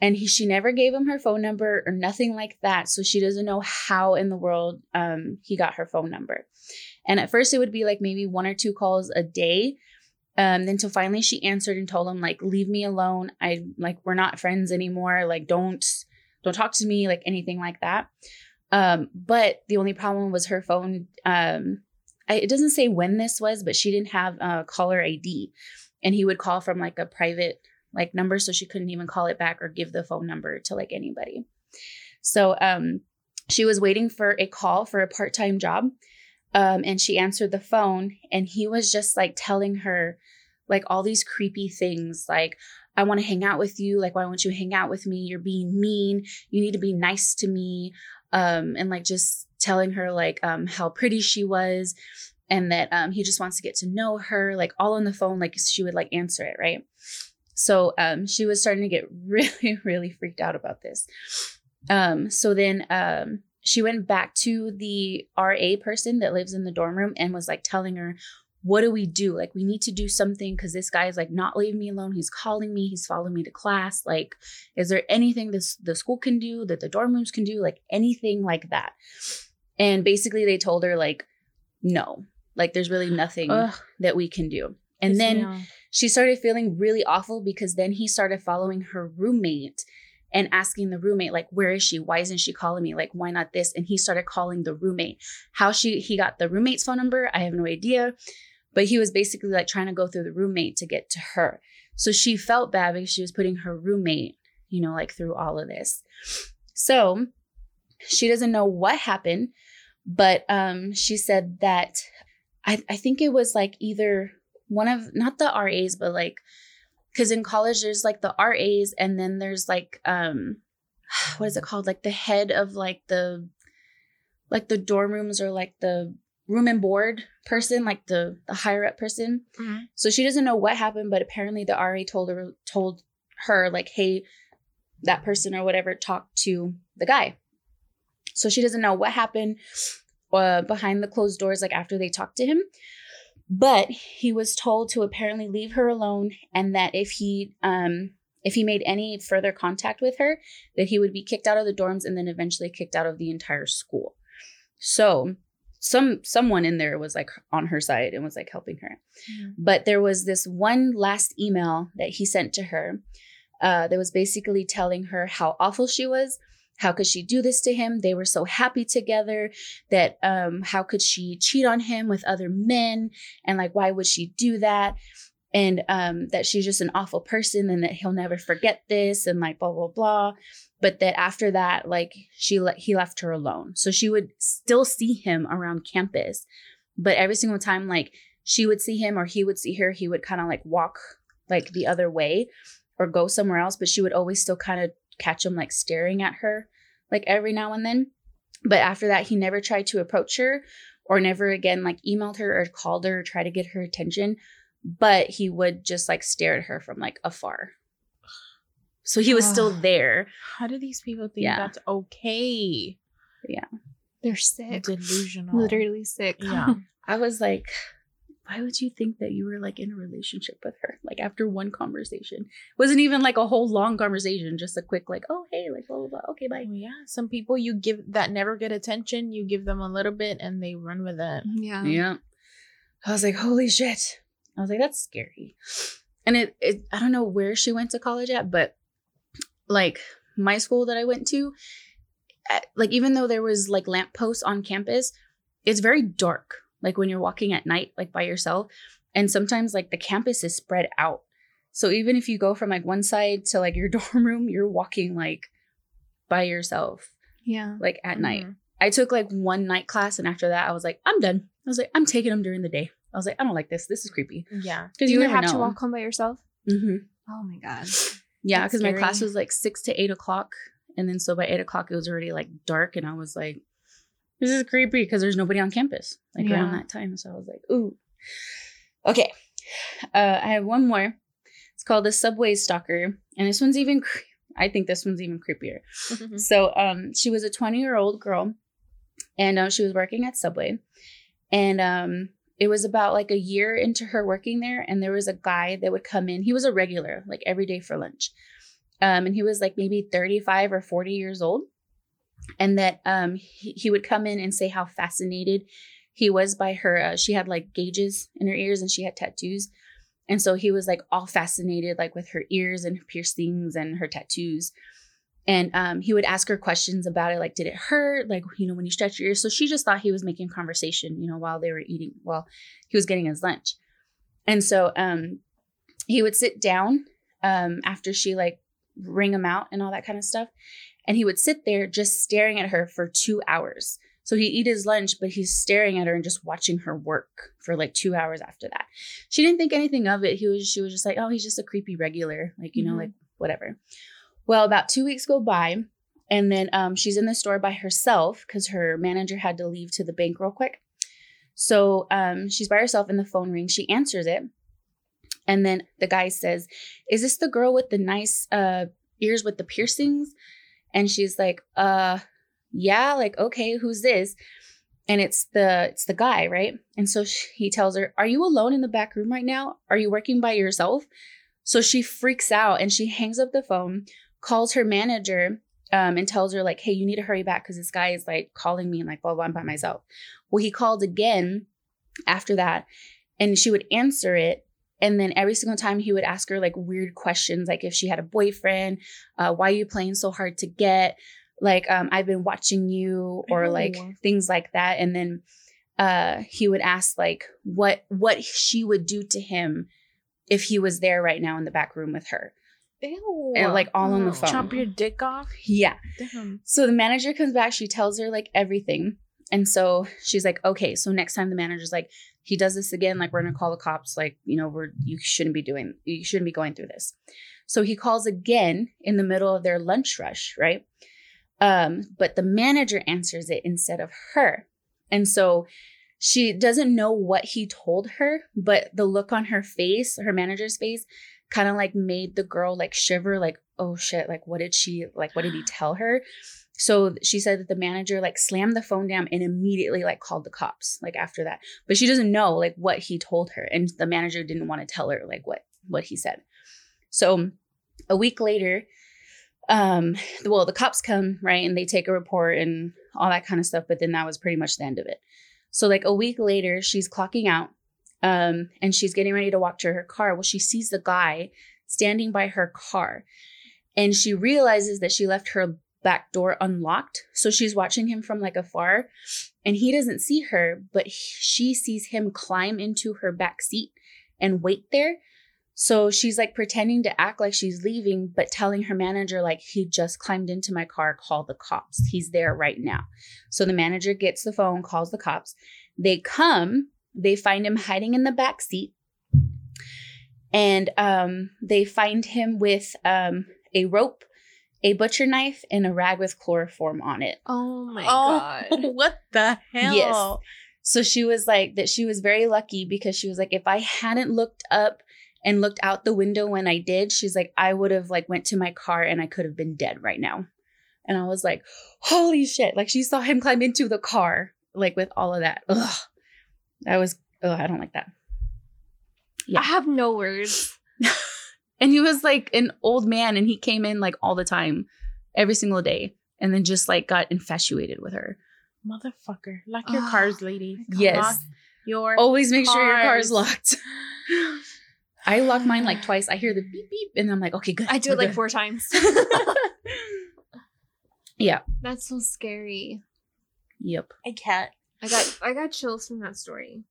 And he she never gave him her phone number or nothing like that. So she doesn't know how in the world um he got her phone number. And at first it would be like maybe one or two calls a day. Um, then till finally she answered and told him, like, leave me alone. I like we're not friends anymore. Like, don't don't talk to me, like anything like that. Um, but the only problem was her phone. Um, I, it doesn't say when this was, but she didn't have a caller ID, and he would call from like a private like number, so she couldn't even call it back or give the phone number to like anybody. So um, she was waiting for a call for a part time job, um, and she answered the phone, and he was just like telling her like all these creepy things, like. I want to hang out with you. Like, why won't you hang out with me? You're being mean. You need to be nice to me um, and like just telling her like um, how pretty she was and that um, he just wants to get to know her like all on the phone like she would like answer it right so um, she was starting to get really really freaked out about this um, so then um, she went back to the ra person that lives in the dorm room and was like telling her what do we do? Like we need to do something because this guy is like not leaving me alone. He's calling me. He's following me to class. Like is there anything this the school can do that the dorm rooms can do? Like anything like that. And basically they told her like no. Like there's really nothing Ugh, that we can do. And me then she started feeling really awful because then he started following her roommate and asking the roommate like where is she? Why isn't she calling me? Like why not this? And he started calling the roommate. How she he got the roommate's phone number i have no idea but he was basically like trying to go through the roommate to get to her. So she felt bad because she was putting her roommate you know like through all of this. So she doesn't know what happened but um she said that i i think it was like either one of not the ras but like because in college there's like the ras and then there's like um what is it called? Like the head of like the like the dorm rooms or like the room and board person like the the higher up person. Mhm. so she doesn't know what happened but apparently the ra told her told her like hey that person or whatever talked to the guy. So she doesn't know what happened uh, behind the closed doors like after they talked to him but he was told to apparently leave her alone and that if he um if he made any further contact with her that he would be kicked out of the dorms and then eventually kicked out of the entire school so some someone in there was like on her side and was like helping her Mhm. but there was this one last email that he sent to her uh, that was basically telling her how awful she was how could she do this to him? They were so happy together that um how could she cheat on him with other men? And like why would she do that? And um that she's just an awful person and that he'll never forget this and like blah blah blah. But that after that like she let he left her alone. So she would still see him around campus. But every single time like she would see him or he would see her he would kind of like walk like the other way or go somewhere else. But she would always still kind of catch him like staring at her like every now and then but after that he never tried to approach her or never again like emailed her or called her or tried to get her attention but he would just like stare at her from like afar so he was still there How do these people think Yeah. that's okay? Yeah. They're sick. Delusional. Literally sick. Yeah. i was like why would you think that you were like in a relationship with her like after one conversation wasn't even like a whole long conversation just a quick like oh hey like blah blah blah okay bye yeah. Some people you give that never get attention, you give them a little bit and they run with it. yeah. Yeah. I was like, holy shit. I was like, that's scary. And it, it I don't know where she went to college at, but like my school that I went to, uh, like even though there was like lampposts on campus, it's very dark. Like when you're walking at night, like by yourself. And sometimes like the campus is spread out. So even if you go from like one side to like your dorm room, you're walking like by yourself, Yeah. like at night. Mhm. I took like one night class, and after that, I was like, I'm done. I was like, I'm taking them during the day. I was like, I don't like this. This is creepy. Yeah. Because you, you, have to walk home by yourself? hmm Oh my god. Yeah, because my class was like six to eight o'clock, and then so by eight o'clock it was already like dark, and I was like, this is creepy because there's nobody on campus like around that time. So I was like, ooh, okay. Uh, I have one more. It's called the Subway Stalker, and this one's even. Cre- I think this one's even creepier. So, um, she was a 20 year old girl, and uh, she was working at Subway, and um, it was about like a year into her working there, and there was a guy that would come in. He was a regular, like every day for lunch, um, and he was like maybe 35 or 40 years old, and that um, he, he would come in and say how fascinated he was by her. Uh, she had like gauges in her ears, and she had tattoos. And so he was like all fascinated, like with her ears and piercings and her tattoos. And um, he would ask her questions about it, like, did it hurt? Like, you know, when you stretch your ears. So she just thought he was making conversation, you know, while they were eating, while he was getting his lunch. And so um, he would sit down um, after she like ring him out and all that kind of stuff. And he would sit there just staring at her for two hours. So he'd eat his lunch, but he's staring at her and just watching her work for like two hours after that. She didn't think anything of it. He was she was just like, oh, he's just a creepy regular, like you know, Mhm. like whatever. Well, about two weeks go by, and then um, she's in the store by herself because her manager had to leave to the bank real quick. So um, she's by herself, and the phone rings. She answers it, and then the guy says, "Is this the girl with the nice uh, ears with the piercings?" And she's like, "Uh, yeah, like okay, who's this?" And it's the it's the guy, right? And so she, he tells her, "Are you alone in the back room right now? Are you working by yourself?" So she freaks out and she hangs up the phone, calls her manager, um, and tells her like, "Hey, you need to hurry back because this guy is like calling me and like, blah blah, I'm by myself." Well, he called again after that, and she would answer it. And then every single time he would ask her like weird questions, like if she had a boyfriend, uh, why are you playing so hard to get? Like, um, I've been watching you, or like things like that. And then uh, he would ask like what what she would do to him if he was there right now in the back room with her. Ew. And, like, all on the Oh. phone. Chop your dick off. Yeah. Damn. So the manager comes back, she tells her like everything. And so she's like, okay, so next time the manager's like, he does this again, like we're gonna call the cops, like, you know, we're you shouldn't be doing you shouldn't be going through this. So he calls again in the middle of their lunch rush, right? Um, but the manager answers it instead of her. And so she doesn't know what he told her, but the look on her face, her manager's face, kind of like made the girl like shiver, like, oh shit, like what did she like what did he tell her? So she said that the manager like slammed the phone down and immediately like called the cops like after that. But she doesn't know like what he told her and the manager didn't want to tell her like what what he said. So a week later um well the cops come right and they take a report and all that kind of stuff but then that was pretty much the end of it. So like a week later she's clocking out um and she's getting ready to walk to her car. Well she sees the guy standing by her car and she realizes that she left her back door unlocked. So she's watching him from like afar and he doesn't see her, but she sees him climb into her back seat and wait there. So she's like pretending to act like she's leaving, but telling her manager, like, he just climbed into my car, call the cops. He's there right now. So the manager gets the phone, calls the cops. They come, they find him hiding in the back seat. And um, they find him with um, a rope, a butcher knife, and a rag with chloroform on it. Oh my oh, god. what the hell? Yes. So she was like that she was very lucky because she was like if I hadn't looked up and looked out the window when I did, she's like I would have like went to my car and I could have been dead right now. And I was like, "Holy shit." Like she saw him climb into the car like with all of that. Ugh. That was Oh, I don't like that. Yeah. I have no words. And he was like an old man and he came in like all the time, every single day, and then just like got infatuated with her. Motherfucker. Lock your Oh, cars, lady. Yes. Lock your Always make sure your car is Cars. locked. I lock mine like twice. I hear the beep beep, and I'm like, okay, good. I do it like good. four times. yeah. That's so scary. Yep. I can't. I got I got chills from that story.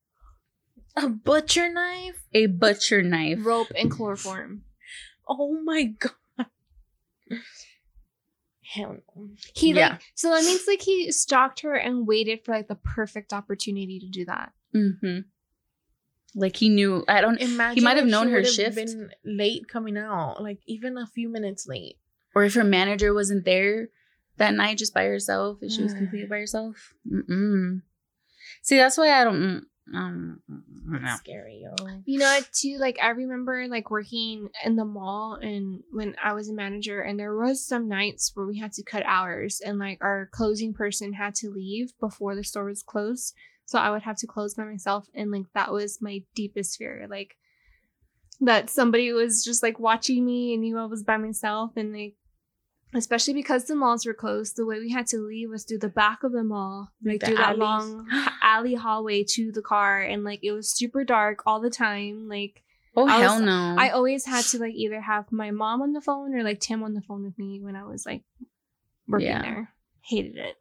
A butcher knife? A butcher knife. Rope and chloroform. Oh my god. Hell no. He Yeah. like so that means like he stalked her and waited for like the perfect opportunity to do that. Mm-hmm. Like he knew. I don't. Imagine he might have known her would've shift. Been late coming out, like even a few minutes late. Or if her manager wasn't there that night, just by herself, if she was completely by herself. Mm-mm. See, that's why I don't. Mm, um, no. Scary, yo. You know what, too? Like I remember like working in the mall and when I was a manager and there was some nights where we had to cut hours and like our closing person had to leave before the store was closed. So I would have to close by myself and like that was my deepest fear. Like that somebody was just like watching me and knew I was by myself and like especially because the malls were closed, the way we had to leave was through the back of the mall, like The through that alleys. long alley hallway to the car, and like it was super dark all the time. Like Oh I was- hell no! I always had to like either have my mom on the phone or like Tim on the phone with me when I was like working Yeah. there. Hated it.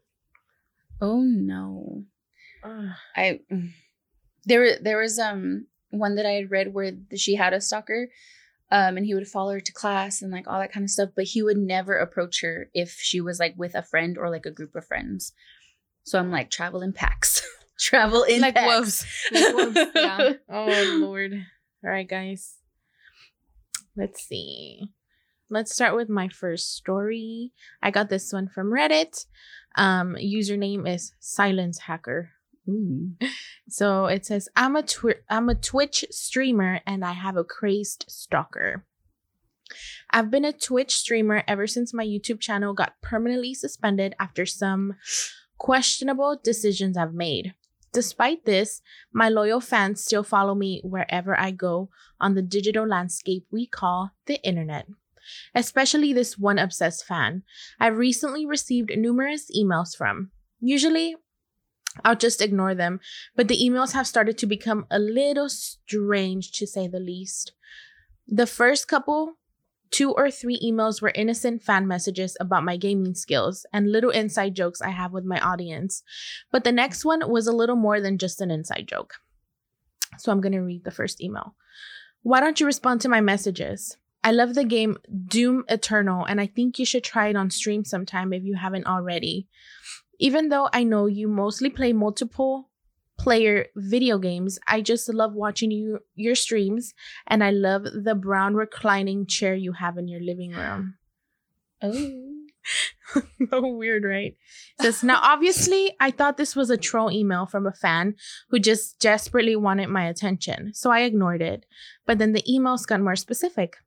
oh no. Ugh. I there there was um one that I had read where she had a stalker, um, and he would follow her to class and like all that kind of stuff, but he would never approach her if she was like with a friend or like a group of friends. So I'm like travel in packs, travel in like wolves. Like wolves, yeah. oh Lord. All right, guys. Let's see. Let's start with my first story. I got this one from Reddit. Um, username is Silence Hacker. Ooh. So it says, "I'm a twi- I'm a Twitch streamer and I have a crazed stalker. I've been a Twitch streamer ever since my YouTube channel got permanently suspended after some questionable decisions I've made. Despite this, my loyal fans still follow me wherever I go on the digital landscape we call the internet." Especially this one obsessed fan I've recently received numerous emails from. Usually, I'll just ignore them, but the emails have started to become a little strange to say the least. The first couple, two or three emails were innocent fan messages about my gaming skills and little inside jokes I have with my audience. But the next one was a little more than just an inside joke. So I'm going to read the first email. Why don't you respond to my messages? I love the game Doom Eternal, and I think you should try it on stream sometime if you haven't already. Even though I know you mostly play multiple player video games, I just love watching you your streams and I love the brown reclining chair you have in your living room. Oh. so weird, right? It says now obviously I thought this was a troll email from a fan who just desperately wanted my attention, so I ignored it. But then the emails got more specific.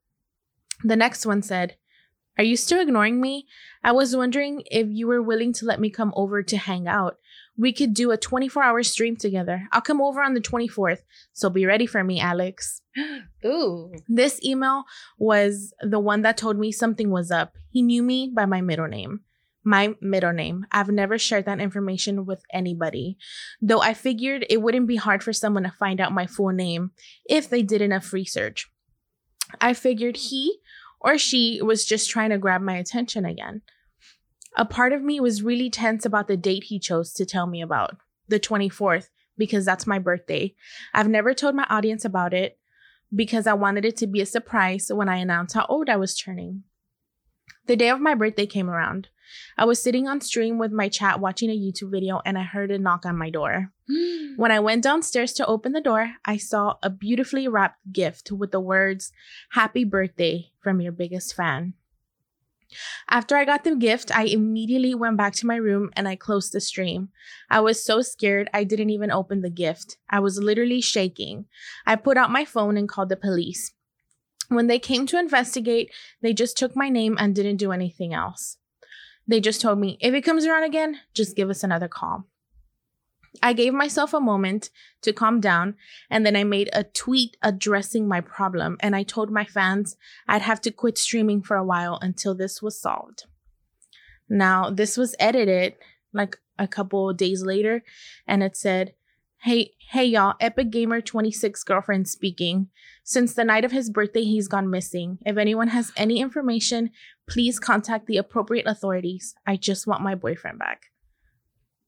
The next one said, Are you still ignoring me? I was wondering if you were willing to let me come over to hang out. We could do a 24 hour stream together. I'll come over on the 24th, so be ready for me, Alex. Ooh. This email was the one that told me something was up. He knew me by my middle name. My middle name. I've never shared that information with anybody, though I figured it wouldn't be hard for someone to find out my full name if they did enough research. I figured he or she was just trying to grab my attention again. A part of me was really tense about the date he chose to tell me about, the 24th, because that's my birthday. I've never told my audience about it because I wanted it to be a surprise when I announced how old I was turning. The day of my birthday came around. I was sitting on stream with my chat watching a YouTube video and I heard a knock on my door. When I went downstairs to open the door, I saw a beautifully wrapped gift with the words, Happy birthday from your biggest fan. After I got the gift, I immediately went back to my room and I closed the stream. I was so scared I didn't even open the gift. I was literally shaking. I put out my phone and called the police. When they came to investigate, they just took my name and didn't do anything else. They just told me, if it comes around again, just give us another call. I gave myself a moment to calm down and then I made a tweet addressing my problem and I told my fans I'd have to quit streaming for a while until this was solved. Now, this was edited like a couple days later and it said, Hey, hey y'all, Epic Gamer 26 girlfriend speaking. Since the night of his birthday, he's gone missing. If anyone has any information, please contact the appropriate authorities. I just want my boyfriend back.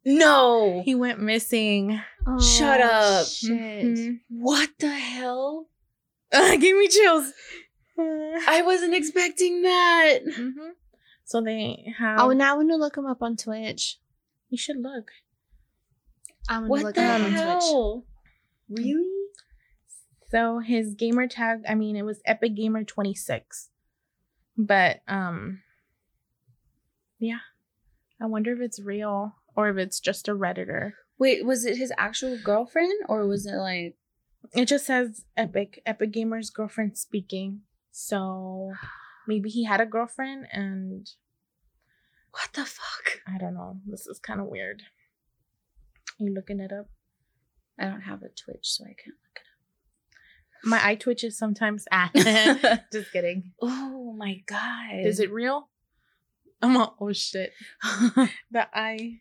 No. He went missing. Oh, Shut up. Shit. Mhm. What the hell? Uh, gave me chills. I wasn't expecting that. Mhm. So they have. Oh, now I want to look him up on Twitch. you should look. I'm gonna look him up on Twitch. Really? So his gamer tag, I mean, it was Epic Gamer 26. But um yeah. I wonder if it's real. or if it's just a redditor. Wait, was it his actual girlfriend or was it like It just says Epic Epic Gamer's girlfriend speaking. So maybe he had a girlfriend and what the fuck? I don't know. This is kind of weird. Are you looking it up? I don't have a Twitch, so I can't look My eye twitches sometimes. Ah, just kidding. oh my god. Is it real? I'm all, oh shit. The eye.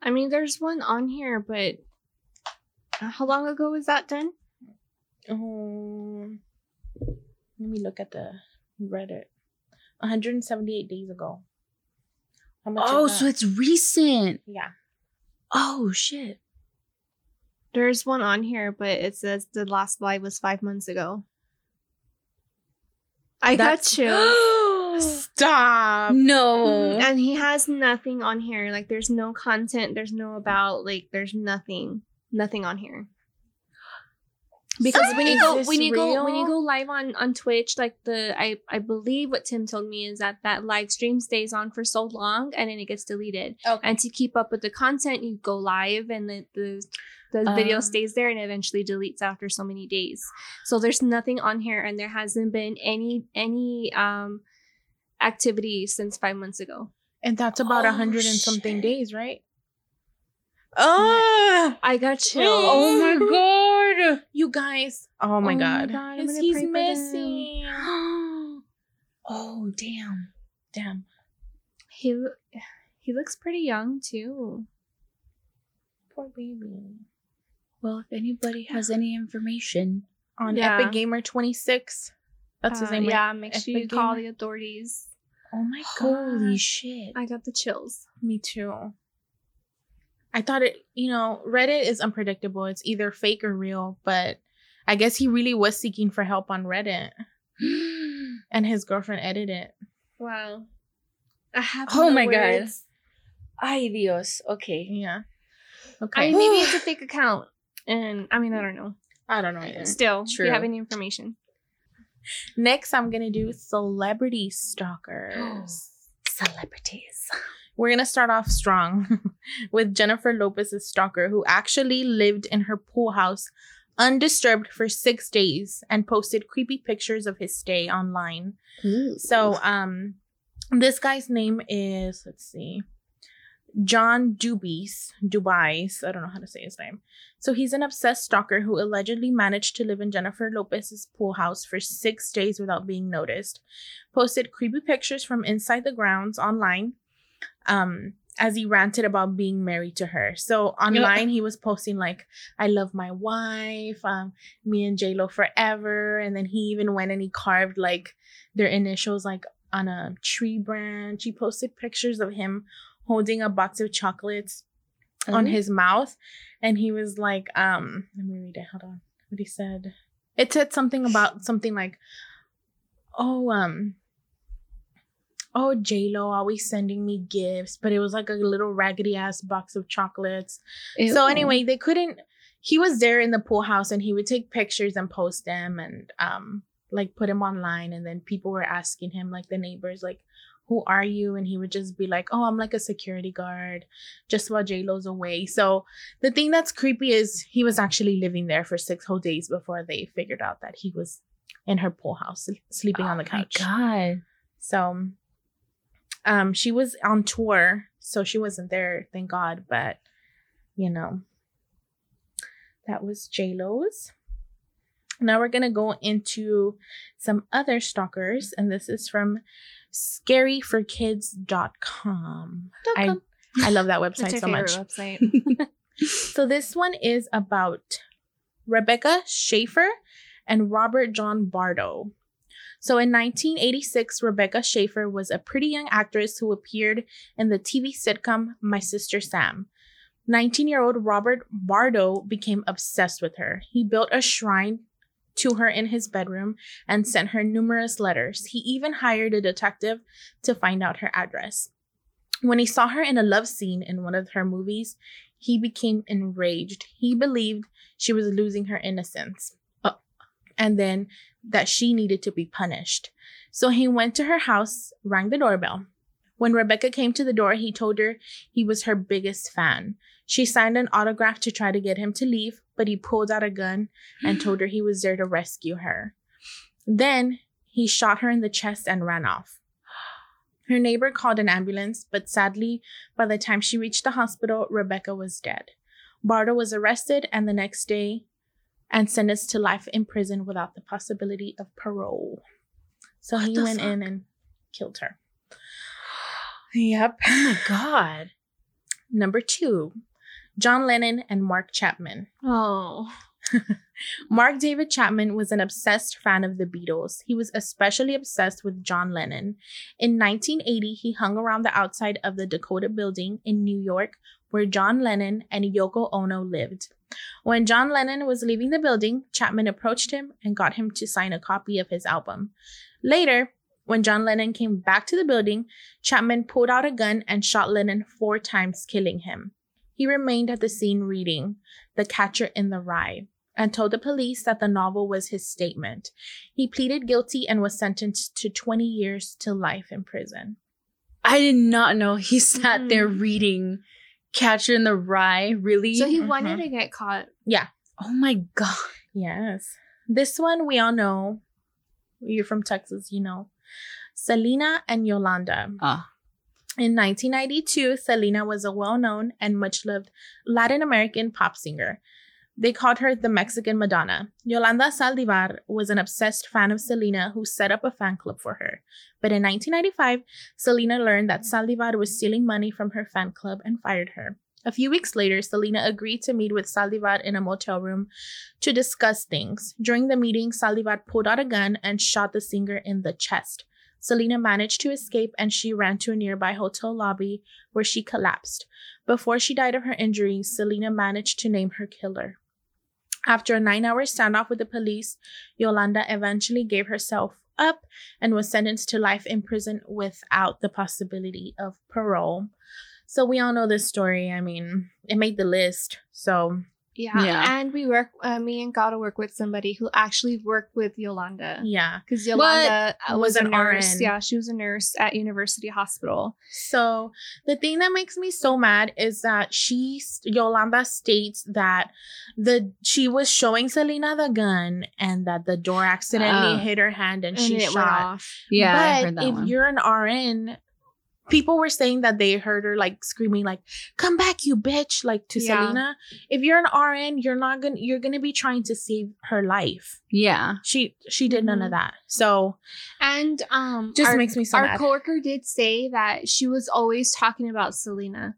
I mean, there's one on here, but uh, how long ago was that done? Oh, let me look at the Reddit. 178 days ago. How much? Oh, so it's recent. yeah. Oh shit. There's one on here, but it says the last live was five months ago. I That's- got you. Stop. Mm-hmm. no. and he has nothing on here. Like, there's no content. There's no about. Like, there's nothing. Nothing on here. Because when you go when you go when you go live on on Twitch, like the I I believe what Tim told me is that that live stream stays on for so long and then it gets deleted. Okay. And to keep up with the content, you go live and the the, the video Ah. stays there and eventually deletes after so many days. So there's nothing on here and there hasn't been any any um activity since five months ago. And that's about a Oh, hundred and something shit. days, right? Oh, I got chills. Oh my god. you guys! Oh my Oh my god! God, I'm Yes, gonna he's pray for them. missing. oh damn. Damn. He lo- he looks pretty young too. Poor baby. Well, if anybody has any information, On Yeah. Epic Gamer 26. That's his Uh, name. right? Yeah, make sure you Epic call the authorities. Oh my god. holy shit. I got the chills. Me too. I thought it, you know, Reddit is unpredictable. It's either fake or real, but I guess he really was seeking for help on Reddit and his girlfriend edited it. Wow. I have Oh my God. words. Ay Dios. Okay. Yeah. Okay. mean, maybe it's a fake account. And I mean, I don't know. I don't know either. Still, do True. you have any information? Next, I'm going to do celebrity stalkers. Celebrities. We're going to start off strong with Jennifer Lopez's stalker, who actually lived in her pool house undisturbed for six days and posted creepy pictures of his stay online. So, um, this guy's name is let's see, John Dubies. Dubais. I don't know how to say his name. So he's an obsessed stalker who allegedly managed to live in Jennifer Lopez's pool house for six days without being noticed. Posted creepy pictures from inside the grounds online. Um, as he ranted about being married to her. So online he was posting like, I love my wife, um, me and J Lo forever. And then he even went and he carved like their initials like on a tree branch. He posted pictures of him holding a box of chocolates on Oh. his mouth. And he was like, um, let me read it. Hold on. What he said. It said something about something like, oh, um, oh, J Lo always sending me gifts, but it was like a little raggedy ass box of chocolates. So anyway, they couldn't. He was there in the pool house, and he would take pictures and post them, and um, like put them online. And then people were asking him, like the neighbors, like, "Who are you?" And he would just be like, "Oh, I'm like a security guard, just while J Lo's away." So the thing that's creepy is he was actually living there for six whole days before they figured out that he was in her pool house, sleeping on the couch. Oh my god. So um she was on tour, so she wasn't there, thank God, but you know. That was J-Lo's. Now we're gonna go into some other stalkers, and this is from scaryforkids.com. I, I love that website so much. website. So this one is about Rebecca Schaeffer and Robert John Bardo. So in 1986, Rebecca Schaeffer was a pretty young actress who appeared in the TV sitcom My Sister Sam. 19 year old Robert Bardo became obsessed with her. He built a shrine to her in his bedroom and sent her numerous letters. He even hired a detective to find out her address. When he saw her in a love scene in one of her movies, he became enraged. He believed she was losing her innocence uh, and then that she needed to be punished. So he went to her house, rang the doorbell. When Rebecca came to the door, he told her he was her biggest fan. She signed an autograph to try to get him to leave, but he pulled out a gun and told her he was there to rescue her. Then he shot her in the chest and ran off. Her neighbor called an ambulance, but sadly, by the time she reached the hospital, Rebecca was dead. Bardo was arrested and the next day and sentenced to life in prison without the possibility of parole. So What he went in and killed her. Yep. Oh my god. Number two, John Lennon and Mark Chapman. Oh. Mark David Chapman was an obsessed fan of the Beatles. He was especially obsessed with John Lennon. In 1980, he hung around the outside of the Dakota building in New York where John Lennon and Yoko Ono lived. When John Lennon was leaving the building, Chapman approached him and got him to sign a copy of his album. Later, when John Lennon came back to the building, Chapman pulled out a gun and shot Lennon four times, killing him. He remained at the scene reading The Catcher in the Rye and told the police that the novel was his statement. He pleaded guilty and was sentenced to 20 years to life in prison. I did not know he sat Mhm. there reading Catcher in the Rye. Really? So he Mhm. wanted to get caught. Yeah. Oh my god. Yes. This one we all know. You're from Texas, you know. Selena and Yolanda. Ah. In 1992, Selena was a well known and much loved Latin American pop singer. They called her the Mexican Madonna. Yolanda Saldivar was an obsessed fan of Selena who set up a fan club for her. But in 1995, Selena learned that Saldivar was stealing money from her fan club and fired her. A few weeks later, Selena agreed to meet with Saldivar in a motel room to discuss things. During the meeting, Saldivar pulled out a gun and shot the singer in the chest. Selena managed to escape and she ran to a nearby hotel lobby where she collapsed. Before she died of her injuries, Selena managed to name her killer. After a nine hour standoff with the police, Yolanda eventually gave herself up and was sentenced to life in prison without the possibility of parole. So we all know this story. I mean, it made the list. So Yeah. Yeah. And we work, uh, me and Gata work with somebody who actually worked with Yolanda. yeah. Because Yolanda uh, Was was, a an nurse. RN. Yeah, she was a nurse at University Hospital. So the thing that makes me so mad is that she Yolanda states that the she was showing Selena the gun and that the door accidentally Oh. hit her hand and, And she it went shot. off. Yeah, but I heard that if one. you're an RN, people were saying that they heard her like screaming like "Come back, you bitch!" like to Yeah. Selena. If you're an RN, you're not gonna you're gonna be trying to save her life. yeah. She she did none of Mhm. that. So And um, just our, makes me so our mad. coworker did say that she was always talking about Selena.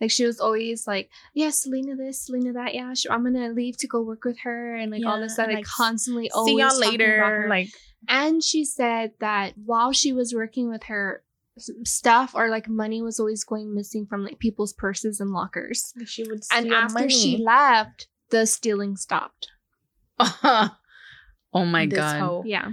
Like she was always like, "Yeah, Selena this, Selena that. Yeah, sh- I'm gonna leave to go work with her, and like all Yeah, this stuff. Like, like, constantly always See y'all talking about later. her. Like And she said that while she was working with her, stuff or like money was always going missing from like people's purses and lockers. she would And after money. she left, the stealing stopped. oh my This god. hoe. Yeah.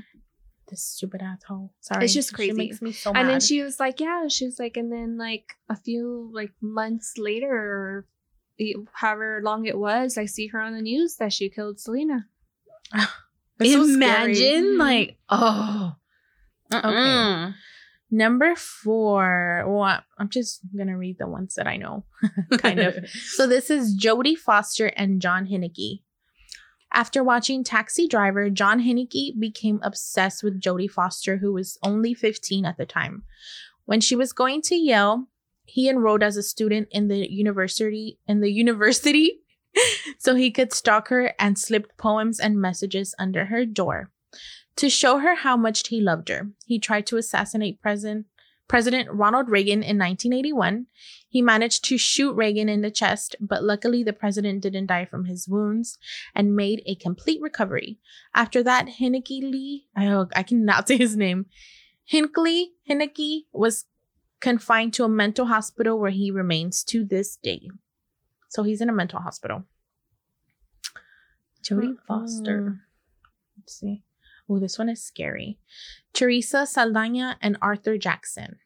this stupid asshole. Sorry, It's just She crazy. makes me so mad. And then she was like, yeah, she was like, and then like a few like months later, or however long it was, I see her on the news that she killed Selena. It's so scary. Imagine Mhm. like oh. Mm-mm. Number four. Well, I'm just gonna read the ones that I know. kind of. So this is Jodie Foster and John Henneke. After watching Taxi Driver, John Henneke became obsessed with Jodie Foster, who was only 15 at the time. When she was going to Yale, he enrolled as a student in the university in the university so he could stalk her and slipped poems and messages under her door. To show her how much he loved her, he tried to assassinate President President Ronald Reagan in 1981. He managed to shoot Reagan in the chest, but luckily the president didn't die from his wounds and made a complete recovery. After that, Hinckley Lee, I, I cannot say his name, Hinckley Hinckley was confined to a mental hospital where he remains to this day. So he's in a mental hospital. Jodie uh, Foster. Let's see. Oh, this one is scary. Teresa Saldana and Arthur Jackson.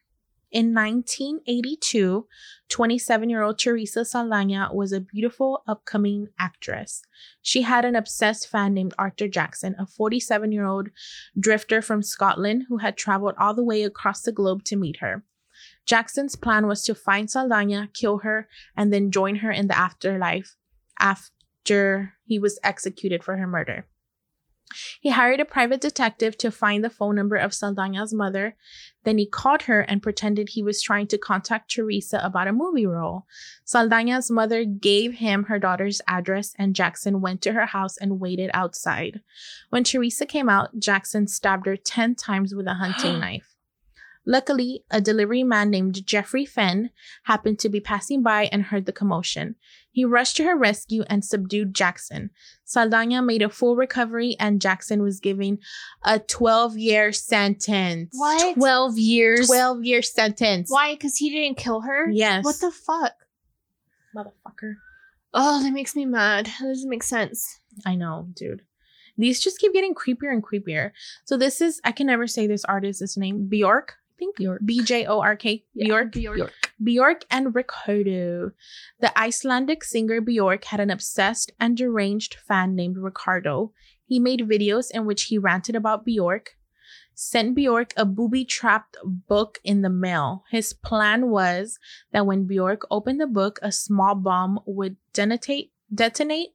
In 1982, 27 year old Teresa Saldana was a beautiful upcoming actress. She had an obsessed fan named Arthur Jackson, a 47 year old drifter from Scotland who had traveled all the way across the globe to meet her. Jackson's plan was to find Saldana, kill her, and then join her in the afterlife after he was executed for her murder. He hired a private detective to find the phone number of Saldana's mother. Then he called her and pretended he was trying to contact Teresa about a movie role. Saldana's mother gave him her daughter's address, and Jackson went to her house and waited outside. When Teresa came out, Jackson stabbed her 10 times with a hunting knife. Luckily, a delivery man named Jeffrey Fenn happened to be passing by and heard the commotion. He rushed to her rescue and subdued Jackson. Saldana made a full recovery and Jackson was given a 12 year sentence. What? 12 years. 12 year sentence. Why? Because he didn't kill her? Yes. What the fuck? Motherfucker. Oh, that makes me mad. That doesn't make sense. I know, dude. These just keep getting creepier and creepier. So this is, I can never say this artist's name, Bjork. I think Bjork. B J O R K. Bjork. Bjork. Bjork and Ricardo. The Icelandic singer Bjork had an obsessed and deranged fan named Ricardo. He made videos in which he ranted about Bjork, sent Bjork a booby trapped book in the mail. His plan was that when Bjork opened the book, a small bomb would detonate, detonate,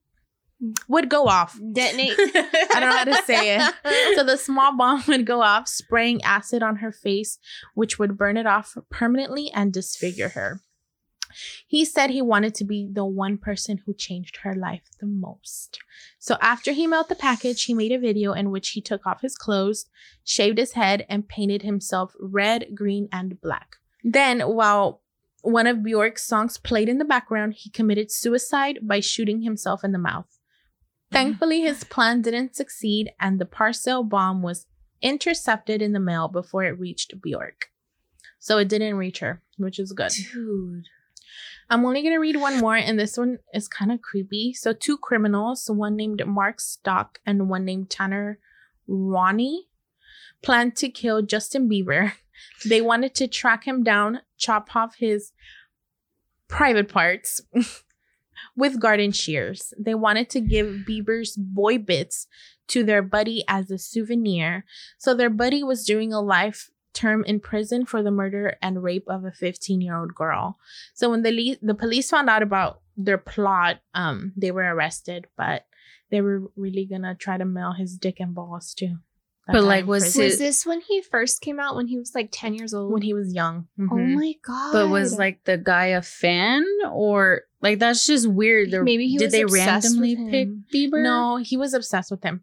would go off. Detonate. I don't know how to say it. So the small bomb would go off, spraying acid on her face, which would burn it off permanently and disfigure her. He said he wanted to be the one person who changed her life the most. So after he mailed the package, he made a video in which he took off his clothes, shaved his head, and painted himself red, green, and black. Then, while one of Bjork's songs played in the background, he committed suicide by shooting himself in the mouth. Thankfully, his plan didn't succeed, and the parcel bomb was intercepted in the mail before it reached Bjork. So it didn't reach her, which is good. Dude. I'm only gonna read one more, and this one is kind of creepy. So, two criminals, one named Mark Stock and one named Tanner Ronnie, planned to kill Justin Bieber. They wanted to track him down, chop off his private parts with garden shears. They wanted to give Bieber's boy bits to their buddy as a souvenir. So, their buddy was doing a life term in prison for the murder and rape of a 15 year old girl. So when the le- the police found out about their plot, um, they were arrested, but they were really gonna try to mail his dick and balls too. But, like, was it- Was this when he first came out when he was like 10 years old? when he was young? Oh Mhm. my god. But was like the guy a fan or like that's just weird. They're- Maybe he did was they obsessed randomly with pick. Bieber? no, he was obsessed with him.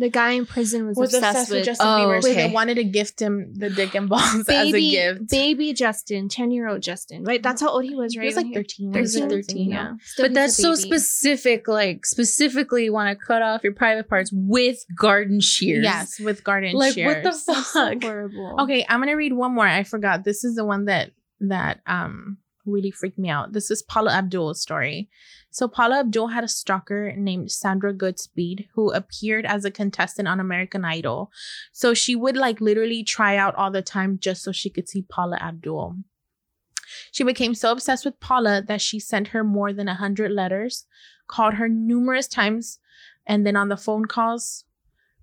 the guy in prison was, Was obsessed, with, Justin Oh, Bieber. So they wanted to gift him the dick and balls as a baby gift. baby Justin, 10 year old Justin. Right? That's how old he was, right? He was like 13. He was like 13, 13, yeah. Yeah. Still But that's so specific. Like specifically, you want to cut off your private parts with garden shears. Yes, with garden Like shears. what the That's so fuck? horrible. Okay, I'm gonna read one more. I forgot. This is the one that that um really freaked me out. This is Paula Abdul's story. So Paula Abdul had a stalker named Sandra Goodspeed who appeared as a contestant on American Idol. So she would like literally try out all the time just so she could see Paula Abdul. She became so obsessed with Paula that she sent her more than a hundred letters, called her numerous times, and then on the phone calls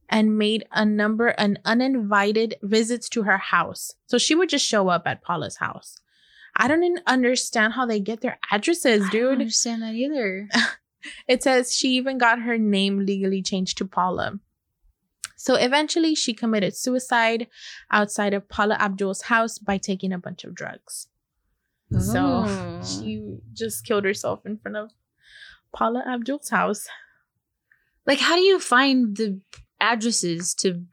and made a number an uninvited visits to her house. So she would just show up at Paula's house. I don't even understand how they get their addresses, dude. I don't understand that either. It says she even got her name legally changed to Paula. So eventually she committed suicide outside of Paula Abdul's house by taking a bunch of drugs. So Oh. she just killed herself in front of Paula Abdul's house. like, how do you find the addresses to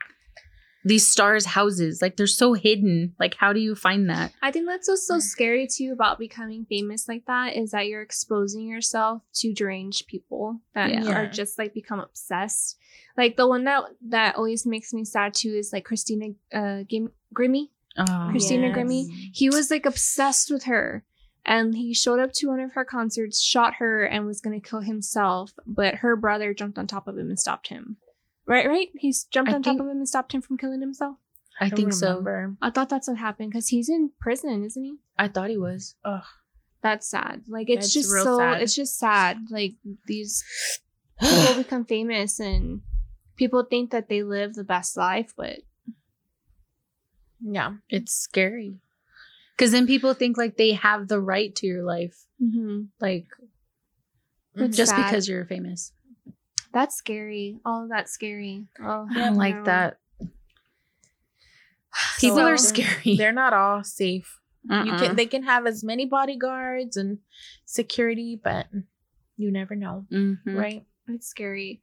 these stars' houses? Like, they're so hidden. Like, how do you find that? I think that's what's so scary too about becoming famous like that is that you're exposing yourself to deranged people that Yeah. are just like become obsessed. Like the one that that always makes me sad too is like Christina uh, Gim- Grimmie. Oh, Christina Yes. Grimmie. He was like obsessed with her. And he showed up to one of her concerts, shot her, and was gonna kill himself. But her brother jumped on top of him and stopped him. Right, right? He's jumped I on think- top of him and stopped him from killing himself. I don't think so. I thought that's what happened because he's in prison, isn't he? I thought he was. Ugh. That's sad. Like it's It's just real so sad. it's just sad. Like these people become famous and people think that they live the best life, but Yeah. It's scary. Because then people think like they have the right to your life, Mm-hmm. like It's just sad. because you're famous. That's scary. All of that's scary. Oh, I don't like no. that. People So- are scary. They're not all safe. You can they can have as many bodyguards and security, but you never know, Mhm. right? It's scary.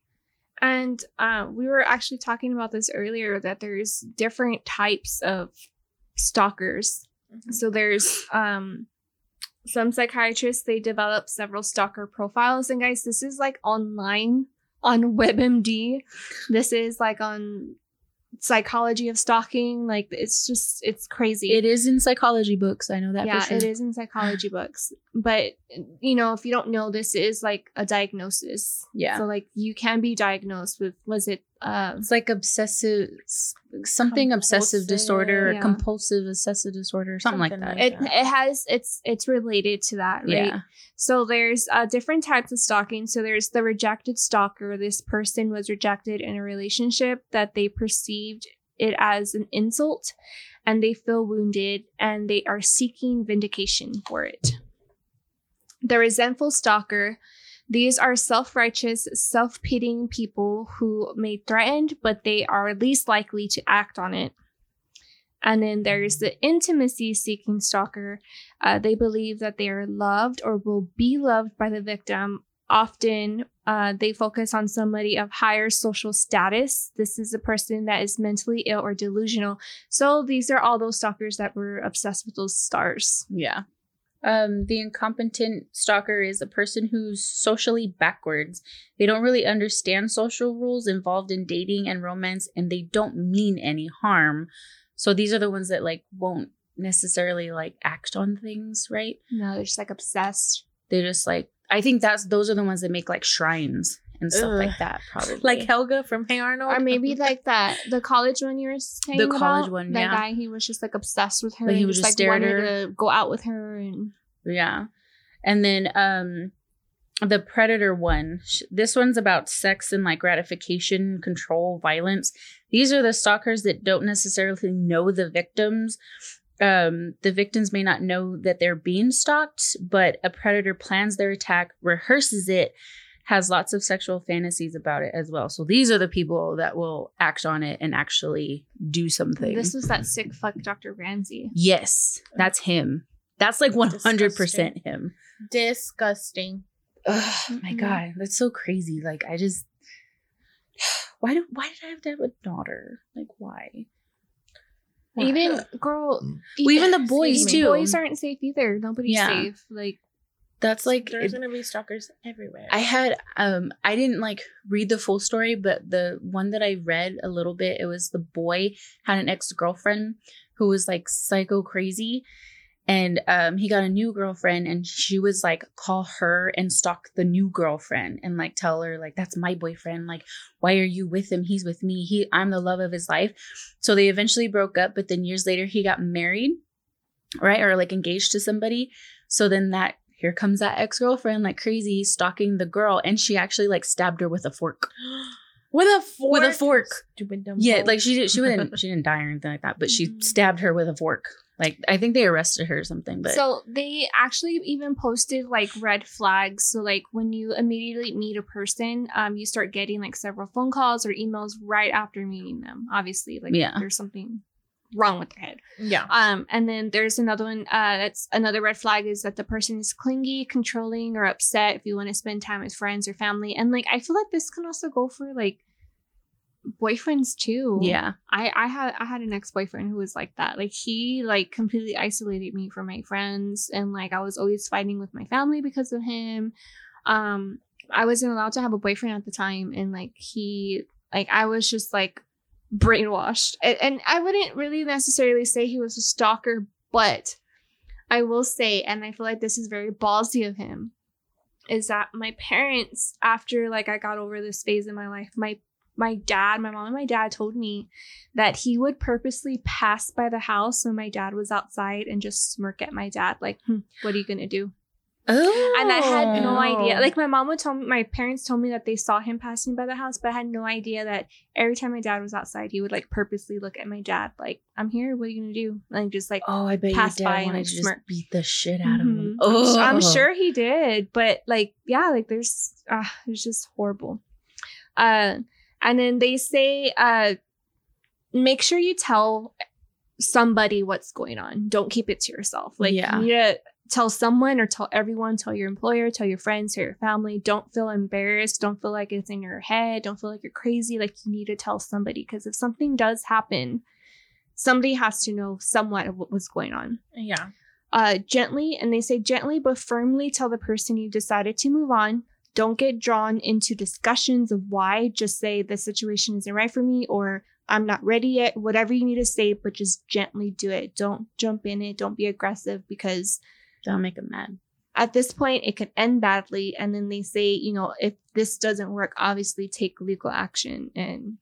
And uh, we were actually talking about this earlier that there's different types of stalkers. So there's um some psychiatrists they develop several stalker profiles and guys this is like online on WebMD. This is like on psychology of stalking like it's just it's crazy. It is in psychology books. I know that yeah, for sure. it is in psychology books. But you know, if you don't know, this is like a diagnosis. Yeah. So like you can be diagnosed with was it uh It's like obsessive, something obsessive disorder yeah. compulsive obsessive disorder, something, Something like that. it Yeah. it has it's it's related to that, right? Yeah. So there's uh, different types of stalking. So there's the rejected stalker. This person was rejected in a relationship that they perceived it as an insult and they feel wounded and they are seeking vindication for it. The resentful stalker. These are self righteous, self pitying people who may threaten, but they are least likely to act on it. And then there's the intimacy seeking stalker. Uh, they believe that they are loved or will be loved by the victim. Often, uh, they focus on somebody of higher social status. This is a person that is mentally ill or delusional. So, these are all those stalkers that were obsessed with those stars. Yeah. Um, the incompetent stalker is a person who's socially backwards. They don't really understand social rules involved in dating and romance, and they don't mean any harm. So these are the ones that like won't necessarily like act on things, right? No, they're just like obsessed. They're just like I think that's those are the ones that make like shrines and stuff Ugh. like that, probably. Like Helga from Hey Arnold, Or maybe like that, the college one you were saying The college about, one, That yeah. guy, he was just like obsessed with her. Like, he was just just like stare at wanted her. to go out with her and Yeah. And then um the predator one. This one's about sex and like gratification, control, violence. These are the stalkers that don't necessarily know the victims. Um the victims may not know that they're being stalked, but a predator plans their attack, rehearses it, has lots of sexual fantasies about it as well. So these are the people that will act on it and actually do something. this was that sick fuck Dr. Ramsey. yes, that's him. That's like 100% Disgusting. him. disgusting. Ugh, my god, that's so crazy. Like I just why do why did I have to have a daughter? Like why? Why? Even girl, Well, even the boys, too. Boys aren't safe either. Nobody's Yeah. safe. Like that's like There's it- gonna be stalkers everywhere. I had um I didn't like read the full story, but the one that I read a little bit, it was the boy had an ex-girlfriend who was like psycho crazy. And um he got a new girlfriend and she was like call her and stalk the new girlfriend and like tell her like that's my boyfriend. Like, why are you with him? He's with me. He I'm the love of his life. So they eventually broke up, but then years later he got married, right? Or like engaged to somebody. So then that here comes that ex-girlfriend like crazy stalking the girl and she actually like stabbed her with a fork with a fork. With a fork. Stupid dumb. yeah hoe. like she did she didn't she didn't die or anything like that but she stabbed her with a fork like i think they arrested her or something but so they actually even posted like red flags. So like when you immediately meet a person, um, you start getting like several phone calls or emails right after meeting them. Obviously, like Yeah. there's something wrong with their head. yeah. Um, and then there's another one. Uh, that's another red flag is that the person is clingy, controlling, or upset if you want to spend time with friends or family. And like, I feel like this can also go for like boyfriends too. yeah I I had I had an ex boyfriend who was like that. Like he like completely isolated me from my friends, and like I was always fighting with my family because of him. Um, I wasn't allowed to have a boyfriend at the time, and like he like I was just like brainwashed, and, and I wouldn't really necessarily say he was a stalker, but I will say, and I feel like this is very ballsy of him, is that my parents after like I got over this phase in my life, my my dad, my mom and my dad told me that he would purposely pass by the house when my dad was outside and just smirk at my dad, like, hmm, what are you gonna do? Oh. And I had no idea. Like my mom would tell me, my parents told me that they saw him passing by the house, but I had no idea that every time my dad was outside, he would like purposely look at my dad, like, "I'm here. What are you gonna do?" Like just like, oh, I bet your passed dad by and, wanted like, to just smirk. beat the shit out of him. Oh, I'm sure he did, but like, yeah, like there's, uh, it's just horrible. Uh, and then they say, uh, make sure you tell somebody what's going on. Don't keep it to yourself. Like, Yeah. you need to tell someone or tell everyone, tell your employer, tell your friends, tell your family. Don't feel embarrassed. Don't feel like it's in your head. Don't feel like you're crazy. Like, you need to tell somebody because if something does happen, somebody has to know somewhat of what was going on Yeah. uh, gently, and they say gently but firmly tell the person you decided to move on. Don't get drawn into discussions of why. Just say the situation isn't right for me or I'm not ready yet. Whatever you need to say, but just gently do it. Don't jump in it. Don't be aggressive because That'll make them mad. at this point it can end badly. And then they say, you know, if this doesn't work, obviously take legal action and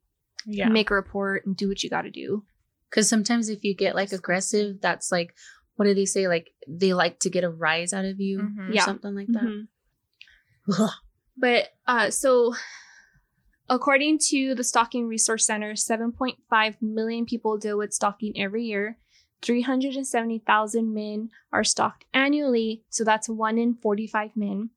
Yeah. make a report and do what you got to do. Because sometimes if you get like aggressive, that's like, what do they say? Like they like to get a rise out of you Mhm. or Yeah. something like that. Mhm. But uh, so, according to the Stalking Resource Center, 7.5 million people deal with stalking every year. 370,000 men are stalked annually, so that's 1 in 45 men.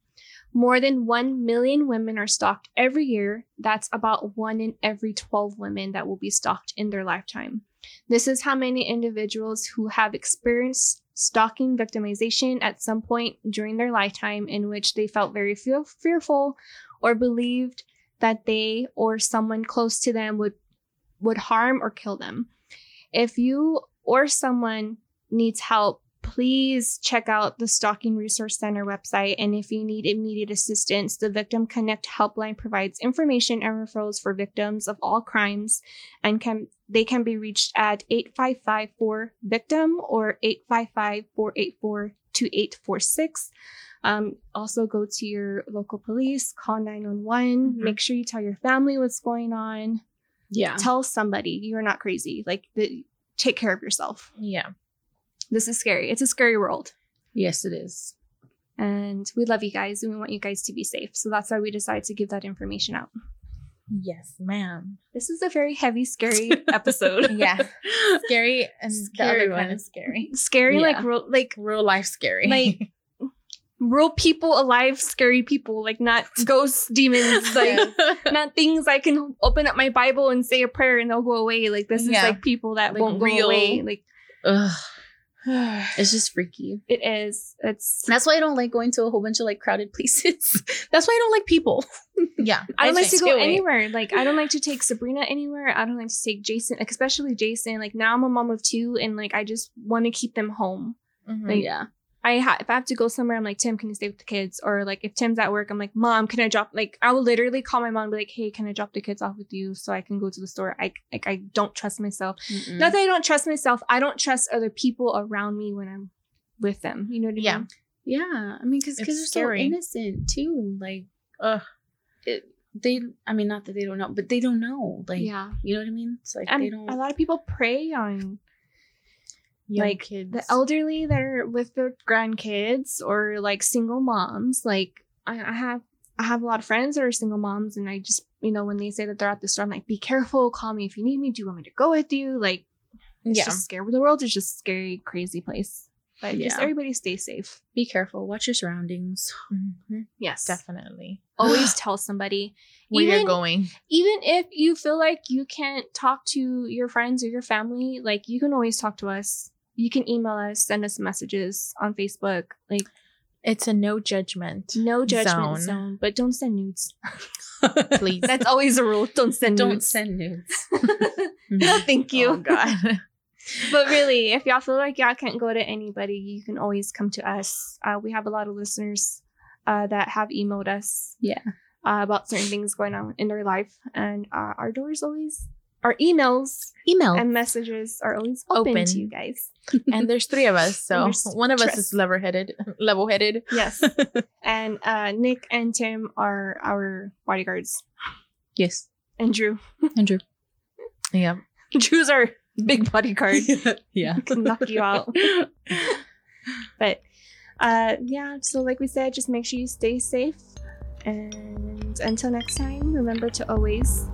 More than 1 million women are stalked every year. That's about 1 in every 12 women that will be stalked in their lifetime. This is how many individuals who have experienced stalking victimization at some point during their lifetime in which they felt very fear- fearful or believed that they or someone close to them would would harm or kill them. If you or someone needs help, please check out the Stalking Resource Center website. And if you need immediate assistance, the Victim Connect helpline provides information and referrals for victims of all crimes and can they can be reached at 8554 victim or 855-484-2846. Um, also go to your local police, call 911, Mhm. make sure you tell your family what's going on. Yeah. Tell somebody you're not crazy. Like the, take care of yourself. Yeah. This is scary. It's a scary world. Yes, it is. And we love you guys and we want you guys to be safe. So that's why we decided to give that information out. Yes, ma'am. This is a very heavy, scary episode. Yeah. Scary and the Scary other kind of scary. Scary, Yeah. like real, like Real life scary. Like- real people, alive, scary people, like not ghosts, demons, like not things I can open up my Bible and say a prayer and they'll go away. Like this is like people that Like won't real- go away. Like Ugh, it's just freaky. it is. It's That's why I don't like going to a whole bunch of like crowded places. That's why I don't like people. yeah. I don't like to go anywhere. Like I don't like to take Sabrina anywhere. I don't like to take Jason, especially Jason. Like now I'm a mom of two, and like I just want to keep them home. Mhm. Like, yeah. I ha- if I have to go somewhere, I'm like Tim, can you stay with the kids? Or like if Tim's at work, I'm like Mom, can I drop? Like I will literally call my mom and be like, Hey, can I drop the kids off with you so I can go to the store? I like I don't trust myself. Mm-mm. Not that I don't trust myself. I don't trust other people around me when I'm with them. You know what I Yeah. mean? Yeah, I mean, because It's kids are scary. so innocent too. Like, Ugh. it, they. I mean, not that they don't know, but they don't know. Like, yeah. you know what I mean? It's like And they don't. a lot of people prey on Young like kids. the elderly that are with their grandkids or like single moms like I, I have i have a lot of friends that are single moms and i just you know when they say that they're at the store i'm like be careful call me if you need me do you want me to go with you like it's yeah. just scary the world is just a scary crazy place but just everybody stay safe be careful. Watch your surroundings. Mhm. yes Definitely. always tell somebody Where you're going. even if you feel like you can't talk to your friends or your family like you can always talk to us you can email us send us messages on facebook like It's a no judgment. No judgment zone, Zone. but don't send nudes. Please. That's always a rule. Don't send don't nudes. send nudes. No, thank you. Oh God. But really, if y'all feel like y'all can't go to anybody, you can always come to us. Uh, we have a lot of listeners uh, that have emailed us Yeah. uh, about certain things going on in their life, and uh, our doors always, our emails Email. and messages are always open, Open. to you guys. and there's three of us, so one of us is level headed. Level headed. Yes, and uh, Nick and Tim are our bodyguards, yes. and Drew. Andrew. Yeah. Drew's our big bodyguard. yeah. can knock you out. but uh, yeah, so like we said, just make sure you stay safe. And until next time, remember to always